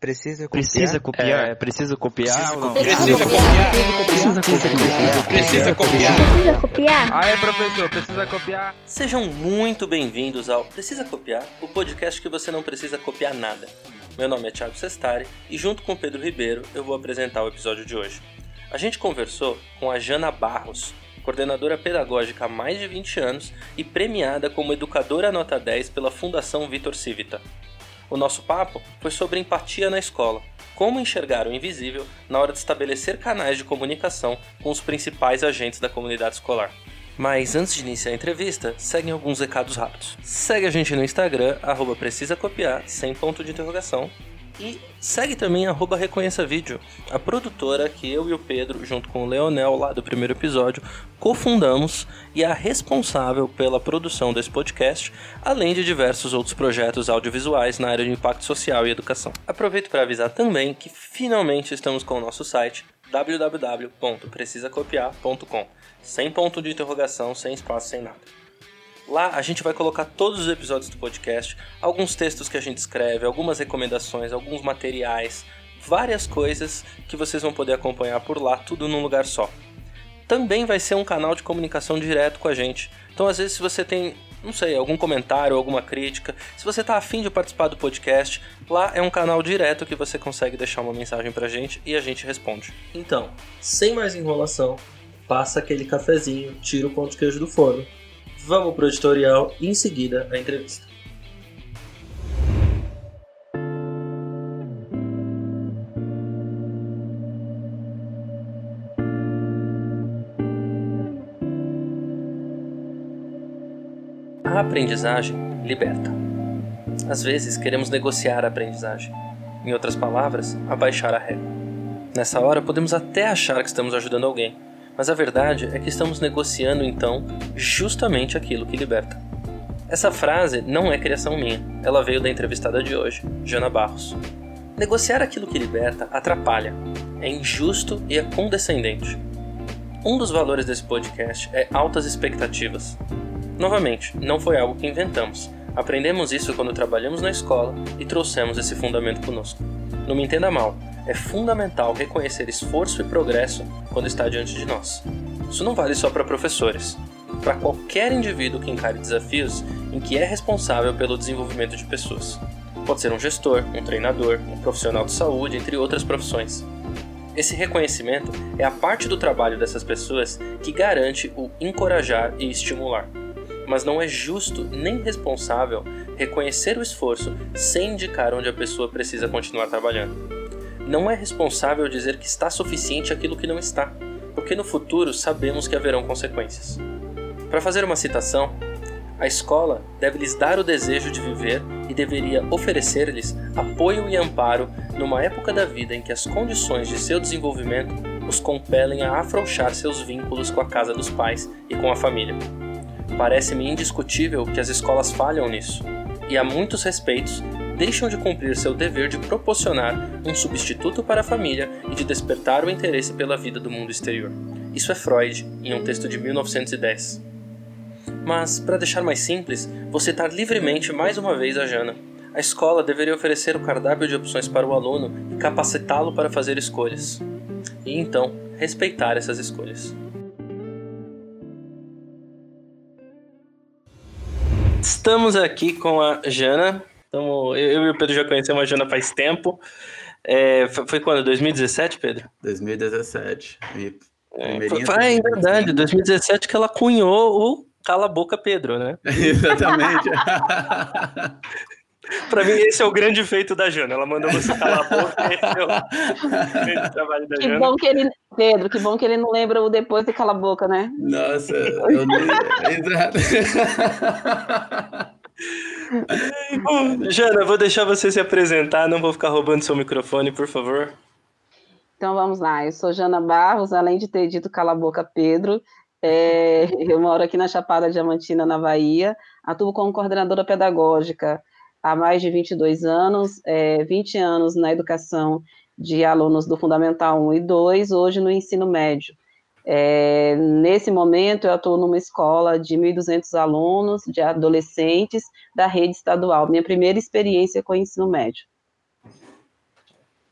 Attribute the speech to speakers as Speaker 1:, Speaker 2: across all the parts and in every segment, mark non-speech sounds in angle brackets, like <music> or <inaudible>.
Speaker 1: Precisa copiar?
Speaker 2: Precisa copiar? É, precisa copiar?
Speaker 3: Precisa copiar. Precisa copiar. Precisa copiar.
Speaker 4: Precisa copiar?
Speaker 2: Ah, é, professor, precisa copiar.
Speaker 5: Sejam muito bem-vindos ao Precisa Copiar, o podcast que você não precisa copiar nada. Meu nome é Thiago Sestari e junto com Pedro Ribeiro eu vou apresentar o episódio de hoje. A gente conversou com a Jana Barros, coordenadora pedagógica há mais de 20 anos e premiada como educadora nota 10 pela Fundação Vitor Civita. O nosso papo foi sobre empatia na escola, como enxergar o invisível na hora de estabelecer canais de comunicação com os principais agentes da comunidade escolar. Mas antes de iniciar a entrevista, seguem alguns recados rápidos. Segue a gente no Instagram, arroba precisa copiar, sem ponto de interrogação. E segue também arroba Reconheça Vídeo, a produtora que eu e o Pedro, junto com o Leonel lá do primeiro episódio, cofundamos e é a responsável pela produção desse podcast, além de diversos outros projetos audiovisuais na área de impacto social e educação. Aproveito para avisar também que finalmente estamos com o nosso site www.precisacopiar.com, sem ponto de interrogação, sem espaço, sem nada. Lá a gente vai colocar todos os episódios do podcast, alguns textos que a gente escreve, algumas recomendações, alguns materiais, várias coisas que vocês vão poder acompanhar por lá, tudo num lugar só. Também vai ser um canal de comunicação direto com a gente. Então, às vezes, se você tem, não sei, algum comentário, alguma crítica, se você está afim de participar do podcast, lá é um canal direto que você consegue deixar uma mensagem pra gente e a gente responde. Então, sem mais enrolação, passa aquele cafezinho, tira o pão de queijo do forno Vamos pro editorial e em seguida a entrevista. A aprendizagem liberta. Às vezes queremos negociar a aprendizagem. Em outras palavras, abaixar a régua. Nessa hora podemos até achar que estamos ajudando alguém, mas a verdade é que estamos negociando então justamente aquilo que liberta. Essa frase não é criação minha, ela veio da entrevistada de hoje, Jana Barros. Negociar aquilo que liberta atrapalha, é injusto e é condescendente. Um dos valores desse podcast é altas expectativas. Novamente, não foi algo que inventamos. Aprendemos isso quando trabalhamos na escola e trouxemos esse fundamento conosco. Não me entenda mal, é fundamental reconhecer esforço e progresso quando está diante de nós. Isso não vale só para professores. Para qualquer indivíduo que encare desafios em que é responsável pelo desenvolvimento de pessoas. Pode ser um gestor, um treinador, um profissional de saúde, entre outras profissões. Esse reconhecimento é a parte do trabalho dessas pessoas que garante o encorajar e estimular. Mas não é justo nem responsável reconhecer o esforço sem indicar onde a pessoa precisa continuar trabalhando não é responsável dizer que está suficiente aquilo que não está, porque no futuro sabemos que haverão consequências. Para fazer uma citação, a escola deve lhes dar o desejo de viver e deveria oferecer-lhes apoio e amparo numa época da vida em que as condições de seu desenvolvimento os compelem a afrouxar seus vínculos com a casa dos pais e com a família. Parece-me indiscutível que as escolas falham nisso, e a muitos respeitos deixam de cumprir seu dever de proporcionar um substituto para a família e de despertar o interesse pela vida do mundo exterior. Isso é Freud, em um texto de 1910. Mas, para deixar mais simples, vou citar livremente mais uma vez a Jana. A escola deveria oferecer o cardápio de opções para o aluno e capacitá-lo para fazer escolhas. E então, respeitar essas escolhas. Estamos aqui com a Jana, então, eu e o Pedro já conhecemos a Jana faz tempo. É, foi quando? 2017, Pedro?
Speaker 2: 2017.
Speaker 5: É, foi, foi, é verdade, 2017 que ela cunhou o Cala a Boca Pedro, né? <laughs>
Speaker 2: Exatamente. <laughs>
Speaker 5: Pra mim, esse é o grande feito da Jana. Ela mandou você calar a boca. Esse é o <laughs> grande trabalho da
Speaker 6: que
Speaker 5: Jana.
Speaker 6: Bom que ele, Pedro, que bom que ele não lembra o depois de cala a boca, né?
Speaker 2: Nossa, eu nem. Exato.
Speaker 5: Bom, Jana, vou deixar você se apresentar, não vou ficar roubando seu microfone, por favor.
Speaker 6: Então vamos lá, eu sou Jana Barros, além de ter dito cala a boca Pedro, é, eu moro aqui na Chapada Diamantina, na Bahia, atuo como coordenadora pedagógica há mais de 22 anos, é, 20 anos na educação de alunos do Fundamental 1 e 2, hoje no ensino médio. É, nesse momento, eu atuo numa escola de 1.200 alunos, de adolescentes, da rede estadual. Minha primeira experiência com o ensino médio.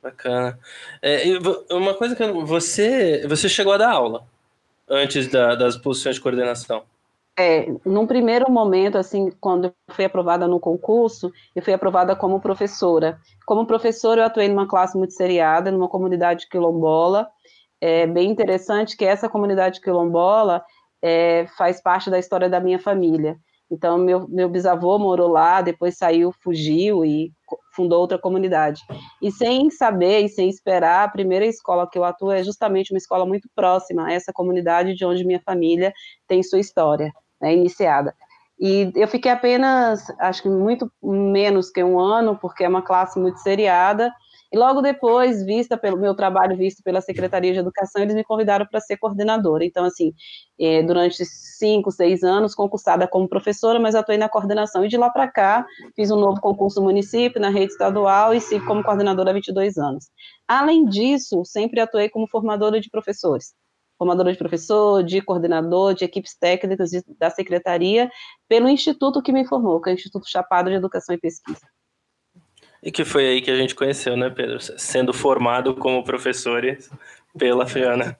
Speaker 5: Bacana. É, uma coisa que eu, você você chegou a dar aula antes da, das posições de coordenação.
Speaker 6: É, num primeiro momento, assim, quando eu fui aprovada no concurso, eu fui aprovada como professora. Como professora, eu atuei numa classe muito seriada, numa comunidade quilombola. É bem interessante que essa comunidade quilombola é, faz parte da história da minha família. Então, meu, meu bisavô morou lá, depois saiu, fugiu e fundou outra comunidade. E sem saber e sem esperar, a primeira escola que eu atuo é justamente uma escola muito próxima a essa comunidade de onde minha família tem sua história né, iniciada. E eu fiquei apenas, acho que muito menos que um ano, porque é uma classe muito seriada. E logo depois, vista pelo meu trabalho visto pela Secretaria de Educação, eles me convidaram para ser coordenadora. Então, assim, é, durante cinco, seis anos, concursada como professora, mas atuei na coordenação. E de lá para cá, fiz um novo concurso no município, na rede estadual, e sigo como coordenadora há 22 anos. Além disso, sempre atuei como formadora de professores formadora de professor, de coordenador, de equipes técnicas da secretaria, pelo instituto que me formou, que é o Instituto Chapado de Educação e Pesquisa.
Speaker 5: E que foi aí que a gente conheceu, né, Pedro? Sendo formado como professores pela Fiana.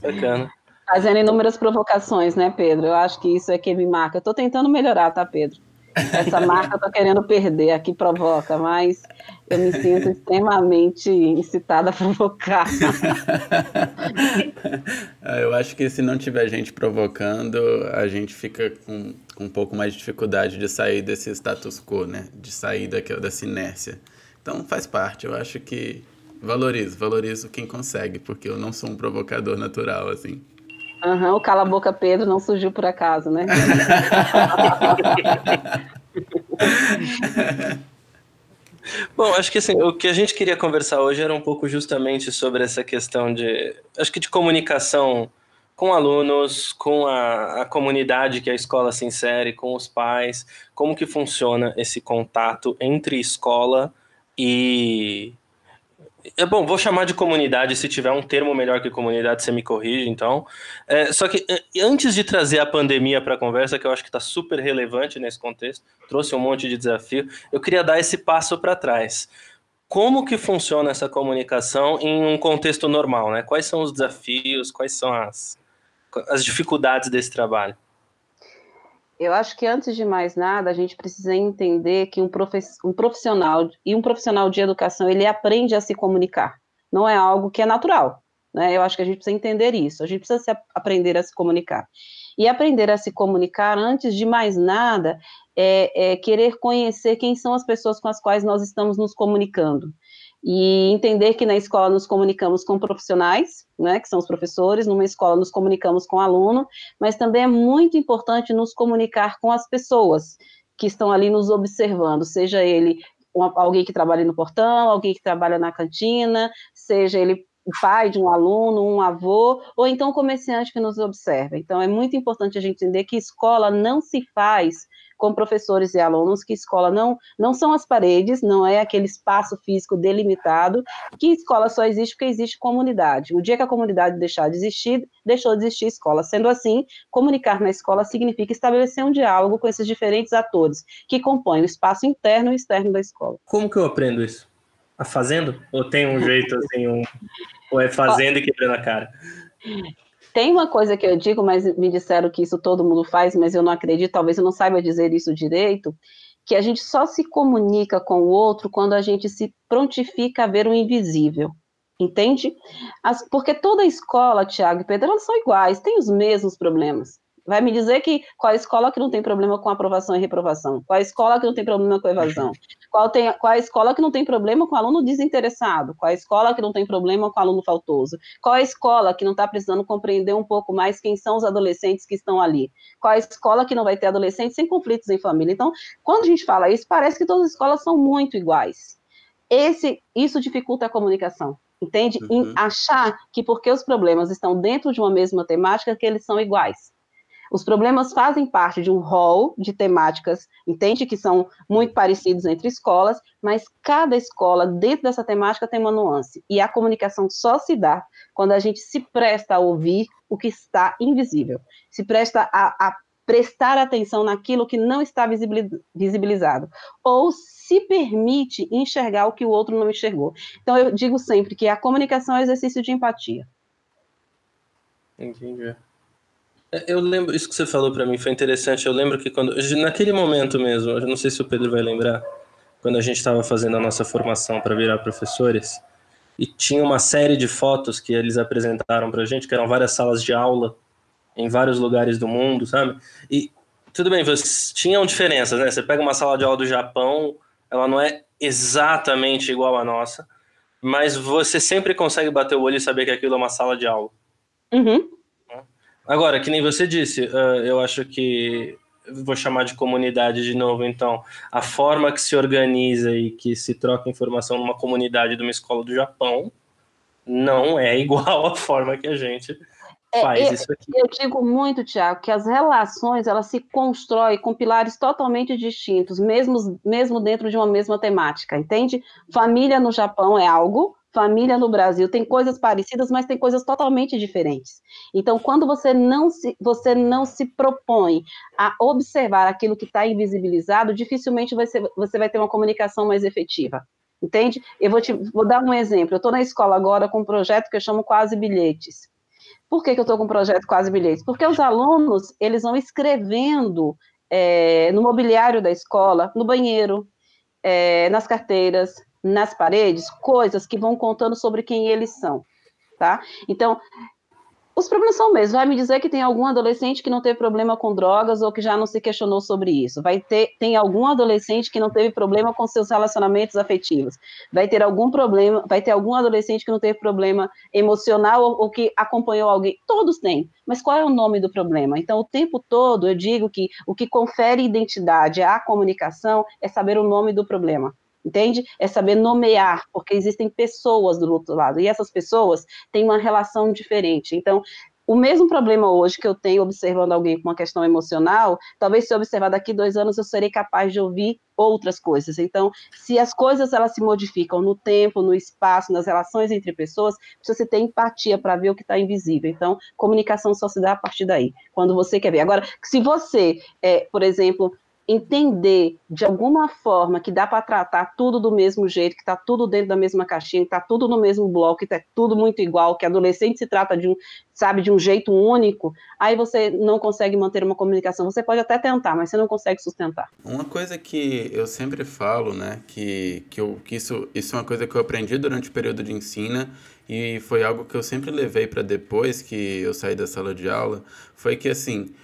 Speaker 5: Bacana.
Speaker 6: Fazendo inúmeras provocações, né, Pedro? Eu acho que isso é que me marca. Eu estou tentando melhorar, tá, Pedro? Essa marca eu tô querendo perder, aqui provoca, mas eu me sinto extremamente incitada a provocar. <laughs>
Speaker 2: eu acho que se não tiver gente provocando, a gente fica com, com um pouco mais de dificuldade de sair desse status quo, né? De sair daquela, dessa inércia. Então faz parte, eu acho que valorizo, valorizo quem consegue, porque eu não sou um provocador natural, assim.
Speaker 6: Uhum, o Cala Boca Pedro não surgiu por acaso, né? <laughs>
Speaker 5: Bom, acho que assim, o que a gente queria conversar hoje era um pouco justamente sobre essa questão de, acho que de comunicação com alunos, com a, a comunidade que a escola se insere, com os pais, como que funciona esse contato entre escola e, é bom, vou chamar de comunidade, se tiver um termo melhor que comunidade, você me corrige, então. É, só que é, antes de trazer a pandemia para a conversa, que eu acho que está super relevante nesse contexto, trouxe um monte de desafio, eu queria dar esse passo para trás. Como que funciona essa comunicação em um contexto normal, né? Quais são os desafios, quais são as, as dificuldades desse trabalho?
Speaker 6: Eu acho que antes de mais nada, a gente precisa entender que um, um profissional e um profissional de educação, ele aprende a se comunicar. Não é algo que é natural, né? Eu acho que a gente precisa entender isso. A gente precisa se, aprender a se comunicar. E aprender a se comunicar, antes de mais nada, é, é querer conhecer quem são as pessoas com as quais nós estamos nos comunicando e entender que na escola nos comunicamos com profissionais, né, que são os professores, numa escola nos comunicamos com aluno, mas também é muito importante nos comunicar com as pessoas que estão ali nos observando, seja ele alguém que trabalha no portão, alguém que trabalha na cantina, seja ele o pai de um aluno, um avô, ou então um comerciante que nos observa. Então, é muito importante a gente entender que escola não se faz com professores e alunos, que escola não, não são as paredes, não é aquele espaço físico delimitado, que escola só existe porque existe comunidade. O dia que a comunidade deixar de existir, deixou de existir escola. Sendo assim, comunicar na escola significa estabelecer um diálogo com esses diferentes atores que compõem o espaço interno e externo da escola.
Speaker 5: Como que eu aprendo isso? A fazendo? Ou tem um jeito assim, um... ou é fazendo e quebrando a cara?
Speaker 6: Tem uma coisa que eu digo, mas me disseram que isso todo mundo faz, mas eu não acredito, talvez eu não saiba dizer isso direito, que a gente só se comunica com o outro quando a gente se prontifica a ver o invisível. Entende? As, porque toda escola, Tiago e Pedro, elas são iguais, têm os mesmos problemas. Vai me dizer que qual a escola que não tem problema com aprovação e reprovação? Qual a escola que não tem problema com evasão? Qual, tem, qual a escola que não tem problema com aluno desinteressado? Qual a escola que não tem problema com aluno faltoso? Qual a escola que não está precisando compreender um pouco mais quem são os adolescentes que estão ali? Qual a escola que não vai ter adolescentes sem conflitos em família? Então, quando a gente fala isso, parece que todas as escolas são muito iguais. Esse, isso dificulta a comunicação entende? Uhum. Em achar que porque os problemas estão dentro de uma mesma temática, que eles são iguais. Os problemas fazem parte de um rol de temáticas, entende que são muito parecidos entre escolas, mas cada escola dentro dessa temática tem uma nuance. E a comunicação só se dá quando a gente se presta a ouvir o que está invisível, se presta a, a prestar atenção naquilo que não está visibilizado, ou se permite enxergar o que o outro não enxergou. Então, eu digo sempre que a comunicação é exercício de empatia.
Speaker 5: Entendi. É, eu lembro, isso que você falou para mim foi interessante. Eu lembro que quando, naquele momento mesmo, eu não sei se o Pedro vai lembrar, quando a gente estava fazendo a nossa formação para virar professores, e tinha uma série de fotos que eles apresentaram para a gente, que eram várias salas de aula em vários lugares do mundo, sabe? E tudo bem, tinham diferenças, né? Você pega uma sala de aula do Japão, ela não é exatamente igual à nossa, mas você sempre consegue bater o olho e saber que aquilo é uma sala de aula.
Speaker 6: Uhum.
Speaker 5: Agora, que nem você disse, eu acho que vou chamar de comunidade de novo, então, a forma que se organiza e que se troca informação numa comunidade de uma escola do Japão não é <laughs> igual à forma que a gente é, faz
Speaker 6: é,
Speaker 5: isso aqui.
Speaker 6: Eu digo muito, Tiago, que as relações elas se constroem com pilares totalmente distintos, mesmo, mesmo dentro de uma mesma temática, entende? Família no Japão é algo, família no Brasil tem coisas parecidas, mas tem coisas totalmente diferentes. Então, quando você não se, você não se propõe a observar aquilo que está invisibilizado, dificilmente vai ser, você vai ter uma comunicação mais efetiva. Entende? Eu vou, te, vou dar um exemplo. Eu estou na escola agora com um projeto que eu chamo Quase Bilhetes. Por que, que eu estou com um projeto Quase Bilhetes? Porque os alunos, eles vão escrevendo é, no mobiliário da escola, no banheiro, é, nas carteiras, nas paredes coisas que vão contando sobre quem eles são, tá? Então, os problemas são mesmos. Vai me dizer que tem algum adolescente que não teve problema com drogas ou que já não se questionou sobre isso. Vai ter tem algum adolescente que não teve problema com seus relacionamentos afetivos. Vai ter algum problema, vai ter algum adolescente que não teve problema emocional ou, ou que acompanhou alguém. Todos têm. Mas qual é o nome do problema? Então, o tempo todo eu digo que o que confere identidade à comunicação é saber o nome do problema entende? É saber nomear, porque existem pessoas do outro lado, e essas pessoas têm uma relação diferente. Então, o mesmo problema hoje que eu tenho observando alguém com uma questão emocional, talvez se eu observar daqui dois anos eu serei capaz de ouvir outras coisas. Então, se as coisas elas se modificam no tempo, no espaço, nas relações entre pessoas, precisa se ter empatia para ver o que está invisível. Então, comunicação só se dá a partir daí, quando você quer ver. Agora, se você, é, por exemplo, entender de alguma forma que dá para tratar tudo do mesmo jeito, que está tudo dentro da mesma caixinha, que está tudo no mesmo bloco, que está tudo muito igual, que adolescente se trata de um, sabe, de um jeito único, aí você não consegue manter uma comunicação. Você pode até tentar, mas você não consegue sustentar.
Speaker 2: Uma coisa que eu sempre falo, né, que, que, eu, que isso, isso é uma coisa que eu aprendi durante o período de ensino e foi algo que eu sempre levei para depois que eu saí da sala de aula, foi que assim,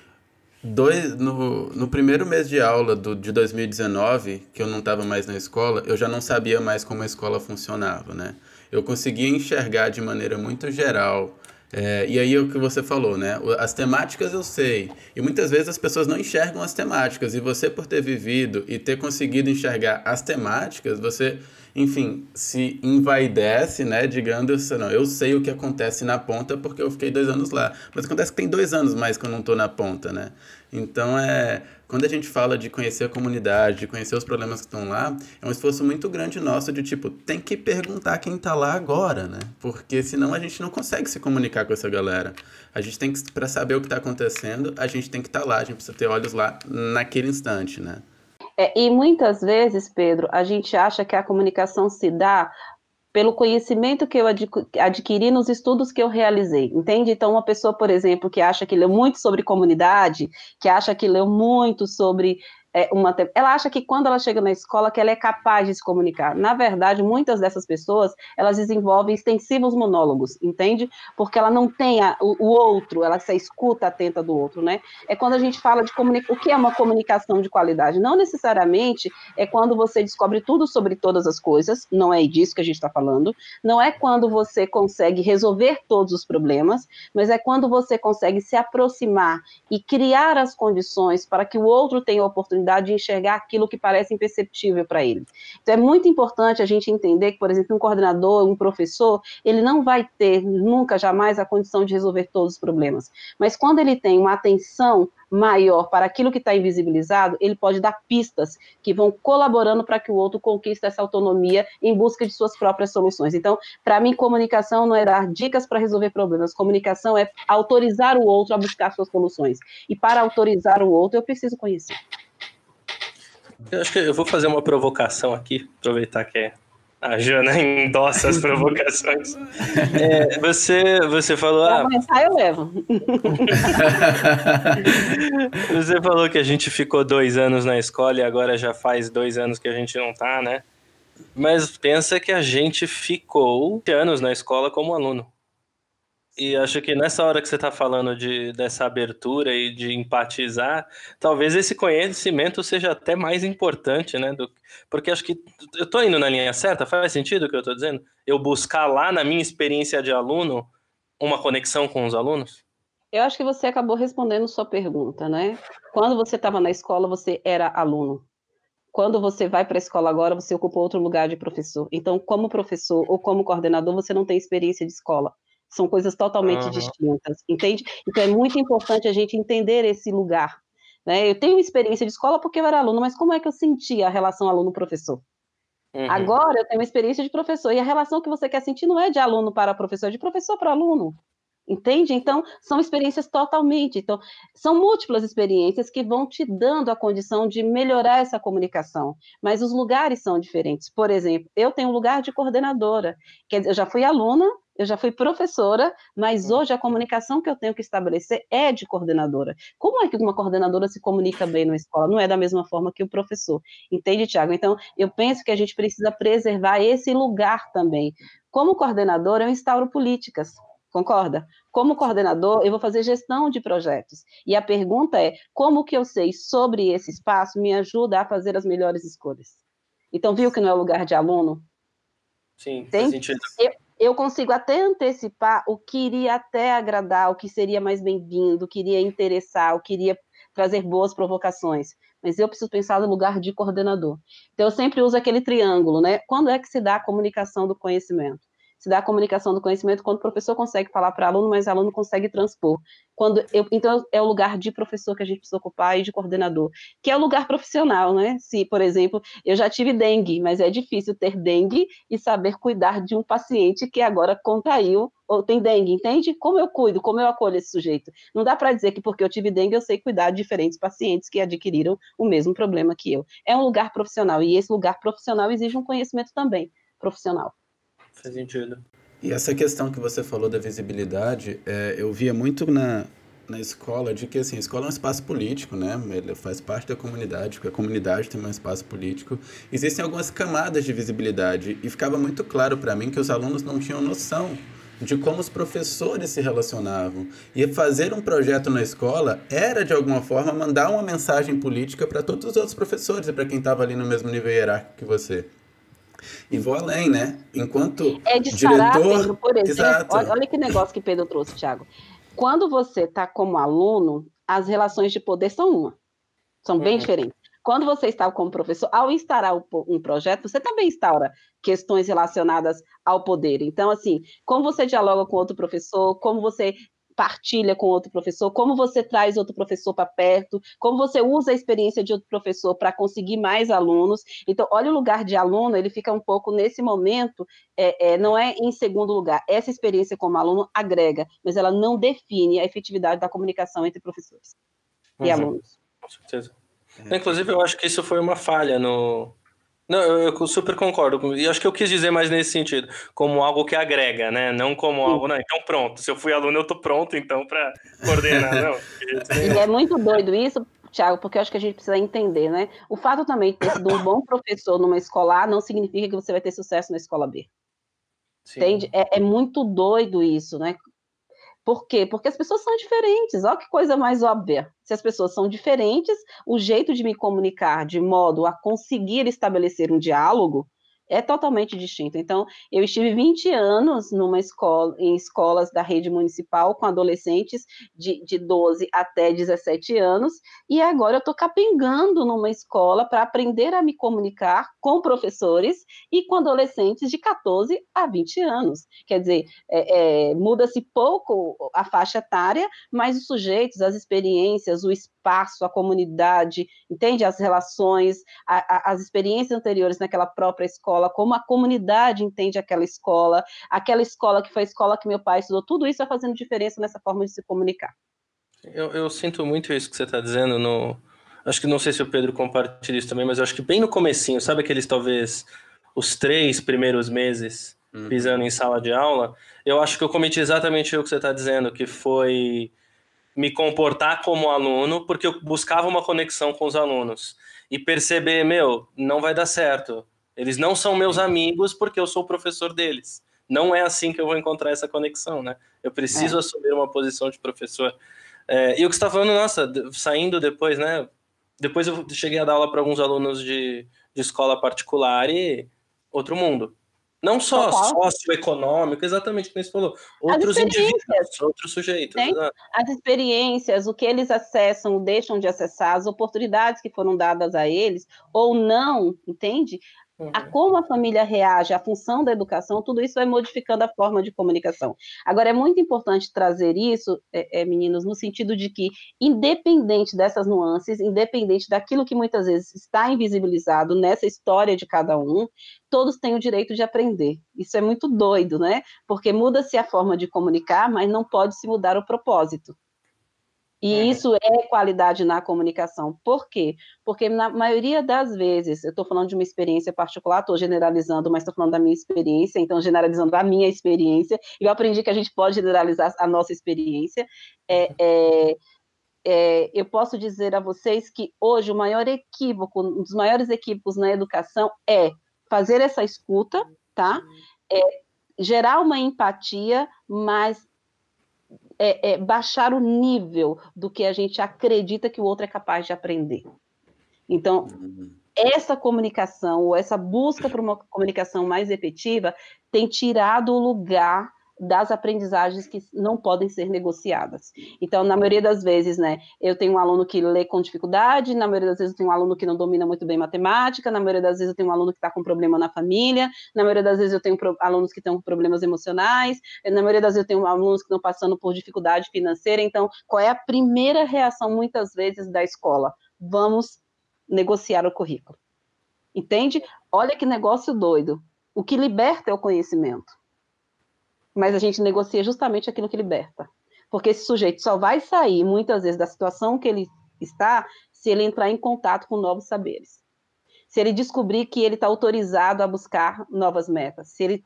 Speaker 2: dois, no, no primeiro mês de aula do, de 2019, que eu não estava mais na escola, eu já não sabia mais como a escola funcionava, né? Eu conseguia enxergar de maneira muito geral. É, e aí é o que você falou, né? As temáticas eu sei. E muitas vezes as pessoas não enxergam as temáticas. E você, por ter vivido e ter conseguido enxergar as temáticas, você enfim, se envaidece, né, digando assim, não, eu sei o que acontece na ponta porque eu fiquei dois anos lá. Mas acontece que tem dois anos mais que eu não estou na ponta, né? Então, é, quando a gente fala de conhecer a comunidade, de conhecer os problemas que estão lá, é um esforço muito grande nosso de, tipo, tem que perguntar quem está lá agora, né? Porque senão a gente não consegue se comunicar com essa galera. A gente tem que, para saber o que está acontecendo, a gente tem que estar tá lá, a gente precisa ter olhos lá naquele instante, né?
Speaker 6: É, e muitas vezes, Pedro, a gente acha que a comunicação se dá pelo conhecimento que eu adquiri nos estudos que eu realizei, entende? Então, uma pessoa, por exemplo, que acha que leu muito sobre comunidade, que acha que leu muito sobre é, uma, ela acha que quando ela chega na escola que ela é capaz de se comunicar. Na verdade, muitas dessas pessoas elas desenvolvem extensivos monólogos, entende? Porque ela não tem a, o, o, outro, ela se escuta atenta do outro, né? É quando a gente fala de o que é uma comunicação de qualidade? Não necessariamente é quando você descobre tudo sobre todas as coisas, não é disso que a gente está falando. Não é quando você consegue resolver todos os problemas, mas é quando você consegue se aproximar e criar as condições para que o outro tenha a oportunidade capacidade de enxergar aquilo que parece imperceptível para ele. Então, é muito importante a gente entender que, por exemplo, um coordenador, um professor, ele não vai ter nunca, jamais, a condição de resolver todos os problemas. Mas quando ele tem uma atenção maior para aquilo que está invisibilizado, ele pode dar pistas que vão colaborando para que o outro conquiste essa autonomia em busca de suas próprias soluções. Então, para mim, comunicação não é dar dicas para resolver problemas, comunicação é autorizar o outro a buscar suas soluções. E para autorizar o outro, eu preciso conhecer.
Speaker 5: Eu acho que eu vou fazer uma provocação aqui, aproveitar que é a Jana <laughs> endossa as provocações. É, você, você falou.
Speaker 6: Ah, começar, eu levo. <laughs>
Speaker 5: você falou que a gente ficou dois anos na escola e agora já faz dois anos que a gente não tá, né? Mas pensa que a gente ficou anos na escola como aluno. E acho que nessa hora que você está falando de, dessa abertura e de empatizar, talvez esse conhecimento seja até mais importante, né? Do, porque acho que eu estou indo na linha certa, faz sentido o que eu estou dizendo? Eu buscar lá na minha experiência de aluno uma conexão com os alunos?
Speaker 6: Eu acho que você acabou respondendo sua pergunta, né? Quando você estava na escola, você era aluno. Quando você vai para a escola agora, você ocupa outro lugar de professor. Então, como professor ou como coordenador, você não tem experiência de escola são coisas totalmente uhum. distintas, entende? Então é muito importante a gente entender esse lugar. Né? Eu tenho experiência de escola porque eu era aluno, mas como é que eu sentia a relação aluno-professor? Uhum. Agora eu tenho uma experiência de professor, e a relação que você quer sentir não é de aluno para professor, é de professor para aluno. Entende? Então, são experiências totalmente. Então, são múltiplas experiências que vão te dando a condição de melhorar essa comunicação. Mas os lugares são diferentes. Por exemplo, eu tenho um lugar de coordenadora. Quer dizer, eu já fui aluna, eu já fui professora, mas hoje a comunicação que eu tenho que estabelecer é de coordenadora. Como é que uma coordenadora se comunica bem na escola? Não é da mesma forma que o professor. Entende, Tiago? Então, eu penso que a gente precisa preservar esse lugar também. Como coordenadora, eu instauro políticas. Concorda? Como coordenador, eu vou fazer gestão de projetos. E a pergunta é: como que eu sei sobre esse espaço me ajuda a fazer as melhores escolhas? Então, viu que não é lugar de aluno?
Speaker 5: Sim, Tem? faz sentido.
Speaker 6: Eu, eu consigo até antecipar o que iria até agradar, o que seria mais bem-vindo, o que iria interessar, o que iria trazer boas provocações. Mas eu preciso pensar no lugar de coordenador. Então, eu sempre uso aquele triângulo, né? Quando é que se dá a comunicação do conhecimento? Se dá a comunicação do conhecimento quando o professor consegue falar para aluno, mas o aluno consegue transpor. Quando eu, então, é o lugar de professor que a gente precisa ocupar e de coordenador, que é o lugar profissional, né? Se, por exemplo, eu já tive dengue, mas é difícil ter dengue e saber cuidar de um paciente que agora contraiu ou tem dengue, entende? Como eu cuido, como eu acolho esse sujeito? Não dá para dizer que porque eu tive dengue eu sei cuidar de diferentes pacientes que adquiriram o mesmo problema que eu. É um lugar profissional e esse lugar profissional exige um conhecimento também profissional.
Speaker 5: Faz sentido.
Speaker 2: E essa questão que você falou da visibilidade, é, eu via muito na, na escola de que assim, a escola é um espaço político, né? Ele faz parte da comunidade, porque a comunidade tem um espaço político. Existem algumas camadas de visibilidade e ficava muito claro para mim que os alunos não tinham noção de como os professores se relacionavam. E fazer um projeto na escola era, de alguma forma, mandar uma mensagem política para todos os outros professores e para quem estava ali no mesmo nível hierárquico que você. E vou além, né? Enquanto
Speaker 6: é de diretor... Pedro, por exemplo. Olha, olha que negócio que Pedro trouxe, Thiago. Quando você está como aluno, as relações de poder são uma. São bem uhum. diferentes. Quando você está como professor, ao instaurar um projeto, você também instaura questões relacionadas ao poder. Então, assim, como você dialoga com outro professor, como você partilha com outro professor, como você traz outro professor para perto, como você usa a experiência de outro professor para conseguir mais alunos. Então, olha o lugar de aluno, ele fica um pouco nesse momento, é, é, não é em segundo lugar. Essa experiência como aluno agrega, mas ela não define a efetividade da comunicação entre professores uhum. e alunos.
Speaker 5: Com certeza. Inclusive, eu acho que isso foi uma falha no, não, eu, eu, super concordo. E acho que eu quis dizer mais nesse sentido, como algo que agrega, né? Não como algo, não, então pronto, se eu fui aluno, eu tô pronto, então, para coordenar. <laughs> não,
Speaker 6: e é muito doido isso, Tiago, porque eu acho que a gente precisa entender, né? O fato também de ter sido um bom professor numa escola A não significa que você vai ter sucesso na escola B. Sim. Entende? É, é muito doido isso, né? Por quê? Porque as pessoas são diferentes. Olha que coisa mais óbvia. Se as pessoas são diferentes, o jeito de me comunicar de modo a conseguir estabelecer um diálogo é totalmente distinto. Então, eu estive 20 anos numa escola, em escolas da rede municipal com adolescentes de, de 12 até 17 anos, e agora eu estou capengando numa escola para aprender a me comunicar com professores e com adolescentes de 14 a 20 anos. Quer dizer, é, é, muda-se pouco a faixa etária, mas os sujeitos, as experiências, o espaço, a comunidade, entende? As relações, a, a, as experiências anteriores naquela própria escola, como a comunidade entende aquela escola, aquela escola que foi a escola que meu pai estudou, tudo isso vai fazendo diferença nessa forma de se comunicar.
Speaker 5: Eu, eu sinto muito isso que você está dizendo no. Acho que não sei se o Pedro compartilha isso também, mas eu acho que bem no comecinho, sabe aqueles talvez os três primeiros meses uhum. pisando em sala de aula, eu acho que eu cometi exatamente o que você está dizendo, que foi me comportar como aluno, porque eu buscava uma conexão com os alunos e perceber, meu, não vai dar certo. Eles não são meus amigos porque eu sou o professor deles. Não é assim que eu vou encontrar essa conexão, né? Eu preciso é. assumir uma posição de professor. É, e o que está falando, nossa, saindo depois, né? Depois eu cheguei a dar aula para alguns alunos de, de escola particular e outro mundo. Não só socioeconômico, exatamente como você falou. Outros indivíduos, outros sujeitos.
Speaker 6: As experiências, o que eles acessam, deixam de acessar, as oportunidades que foram dadas a eles, ou não, entende? Uhum. A como a família reage, a função da educação, tudo isso vai modificando a forma de comunicação. Agora, é muito importante trazer isso, é, é, meninos, no sentido de que, independente dessas nuances, independente daquilo que muitas vezes está invisibilizado nessa história de cada um, todos têm o direito de aprender. Isso é muito doido, né? Porque muda-se a forma de comunicar, mas não pode se mudar o propósito. E é. isso é qualidade na comunicação. Por quê? Porque na maioria das vezes, eu estou falando de uma experiência particular, estou generalizando, mas estou falando da minha experiência, então generalizando a minha experiência, e eu aprendi que a gente pode generalizar a nossa experiência. É, é, é, eu posso dizer a vocês que hoje o maior equívoco, um dos maiores equívocos na educação é fazer essa escuta, tá? É, gerar uma empatia, mas é, é, baixar o nível do que a gente acredita que o outro é capaz de aprender. Então, uhum. essa comunicação, ou essa busca por uma comunicação mais efetiva, tem tirado o lugar das aprendizagens que não podem ser negociadas. Então, na maioria das vezes, né, eu tenho um aluno que lê com dificuldade, na maioria das vezes eu tenho um aluno que não domina muito bem matemática, na maioria das vezes eu tenho um aluno que está com problema na família, na maioria das vezes eu tenho alunos que estão com problemas emocionais, na maioria das vezes eu tenho alunos que estão passando por dificuldade financeira. Então, qual é a primeira reação, muitas vezes, da escola? Vamos negociar o currículo. Entende? Olha que negócio doido. O que liberta é o conhecimento mas a gente negocia justamente aquilo que liberta. Porque esse sujeito só vai sair, muitas vezes, da situação que ele está se ele entrar em contato com novos saberes. Se ele descobrir que ele está autorizado a buscar novas metas, se ele,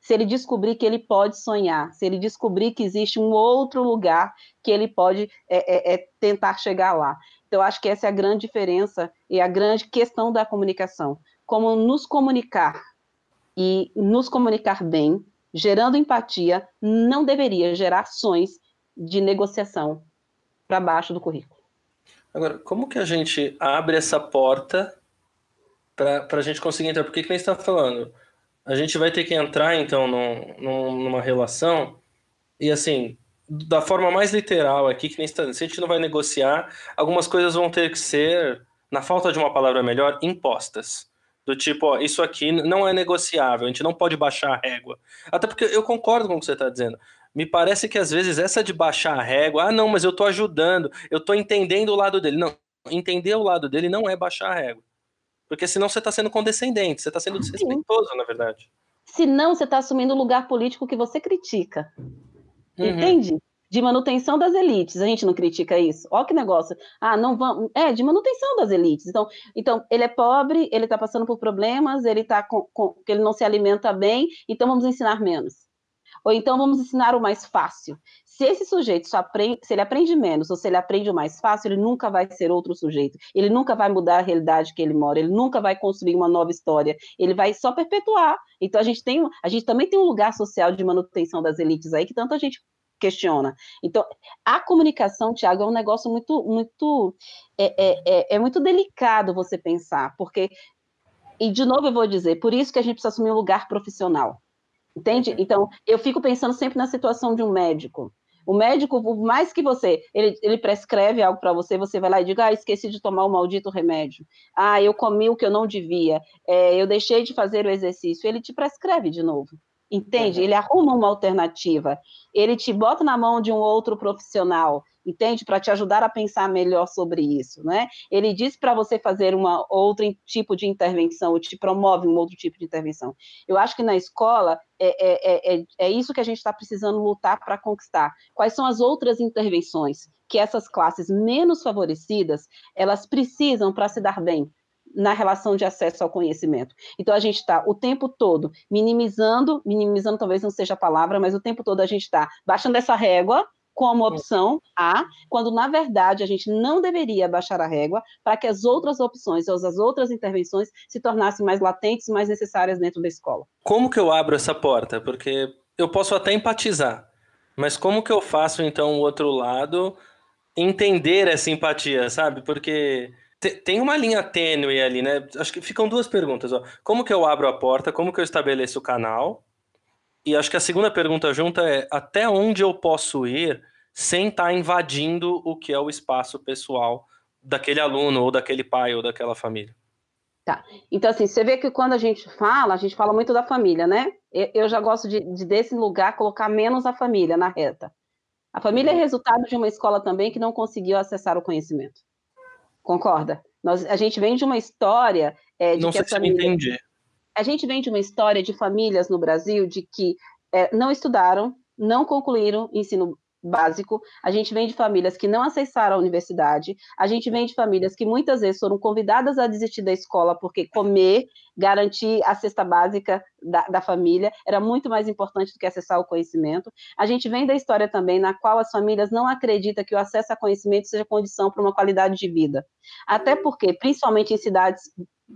Speaker 6: se ele descobrir que ele pode sonhar, se ele descobrir que existe um outro lugar que ele pode é, é, é tentar chegar lá. Então, acho que essa é a grande diferença e a grande questão da comunicação. Como nos comunicar e nos comunicar bem, gerando empatia, não deveria gerar ações de negociação para baixo do currículo.
Speaker 5: Agora, como que a gente abre essa porta para a gente conseguir entrar? Porque que nem está falando, a gente vai ter que entrar então num, num, numa relação e assim da forma mais literal aqui que nem está, se a gente não vai negociar, algumas coisas vão ter que ser, na falta de uma palavra melhor, impostas. Do tipo, ó, isso aqui não é negociável, a gente não pode baixar a régua. Até porque eu concordo com o que você está dizendo. Me parece que às vezes essa de baixar a régua, ah, não, mas eu estou ajudando, eu estou entendendo o lado dele. Não, entender o lado dele não é baixar a régua. Porque senão você está sendo condescendente, você está sendo desrespeitoso, Sim. na verdade.
Speaker 6: Senão você está assumindo o lugar político que você critica. Uhum. Entende? De manutenção das elites. A gente não critica isso. Olha que negócio. Ah, não vamos. É, de manutenção das elites. Então, então ele é pobre, ele está passando por problemas, ele está com, com, ele não se alimenta bem, então vamos ensinar menos. Ou então vamos ensinar o mais fácil. Se esse sujeito só aprende, se ele aprende menos ou se ele aprende o mais fácil, ele nunca vai ser outro sujeito. Ele nunca vai mudar a realidade que ele mora, ele nunca vai construir uma nova história. Ele vai só perpetuar. Então a gente tem, a gente também tem um lugar social de manutenção das elites aí que tanta gente questiona. Então, a comunicação, Tiago, é um negócio muito, muito, é, é, é, é muito delicado você pensar, porque e, de novo eu vou dizer, por isso que a gente precisa assumir um lugar profissional. Entende? Então, eu fico pensando sempre na situação de um médico. O médico, por mais que você, ele, ele prescreve algo para você, você vai lá e diga, ah, esqueci de tomar o maldito remédio. Ah, eu comi o que eu não devia. É, eu deixei de fazer o exercício. Ele te prescreve de novo. Entende? Ele arruma uma alternativa. Ele te bota na mão de um outro profissional entende? Para te ajudar a pensar melhor sobre isso, né? Ele diz para você fazer uma outro tipo de intervenção, ou te promove um outro tipo de intervenção. Eu acho que na escola é, é, é, é isso que a gente está precisando lutar para conquistar. Quais são as outras intervenções que essas classes menos favorecidas elas precisam para se dar bem? Na relação de acesso ao conhecimento. Então a gente está o tempo todo minimizando, minimizando talvez não seja a palavra, mas o tempo todo a gente está baixando essa régua como opção A, quando na verdade a gente não deveria baixar a régua para que as outras opções ou as outras intervenções se tornassem mais latentes, mais necessárias dentro da escola.
Speaker 5: Como que eu abro essa porta? Porque eu posso até empatizar, mas como que eu faço então o outro lado entender essa empatia, sabe? Porque tem uma linha tênue ali, né? Acho que ficam duas perguntas. Ó. Como que eu abro a porta? Como que eu estabeleço o canal? E acho que a segunda pergunta junta é até onde eu posso ir sem estar tá invadindo o que é o espaço pessoal daquele aluno, ou daquele pai, ou daquela família.
Speaker 6: Tá. Então, assim, você vê que quando a gente fala, a gente fala muito da família, né? Eu já gosto de, de desse lugar, colocar menos a família na reta. A família é uhum. resultado de uma escola também que não conseguiu acessar o conhecimento. Concorda? Nós, a gente vem de uma história é, de
Speaker 5: não
Speaker 6: que
Speaker 5: sei a família... se entendi
Speaker 6: a gente vem de uma história de famílias no Brasil de que é, não estudaram, não concluíram ensino básico, a gente vem de famílias que não acessaram a universidade, a gente vem de famílias que muitas vezes foram convidadas a desistir da escola porque comer, garantir a cesta básica da, da família era muito mais importante do que acessar o conhecimento. A gente vem da história também na qual as famílias não acreditam que o acesso a conhecimento seja condição para uma qualidade de vida. Até porque, principalmente em cidades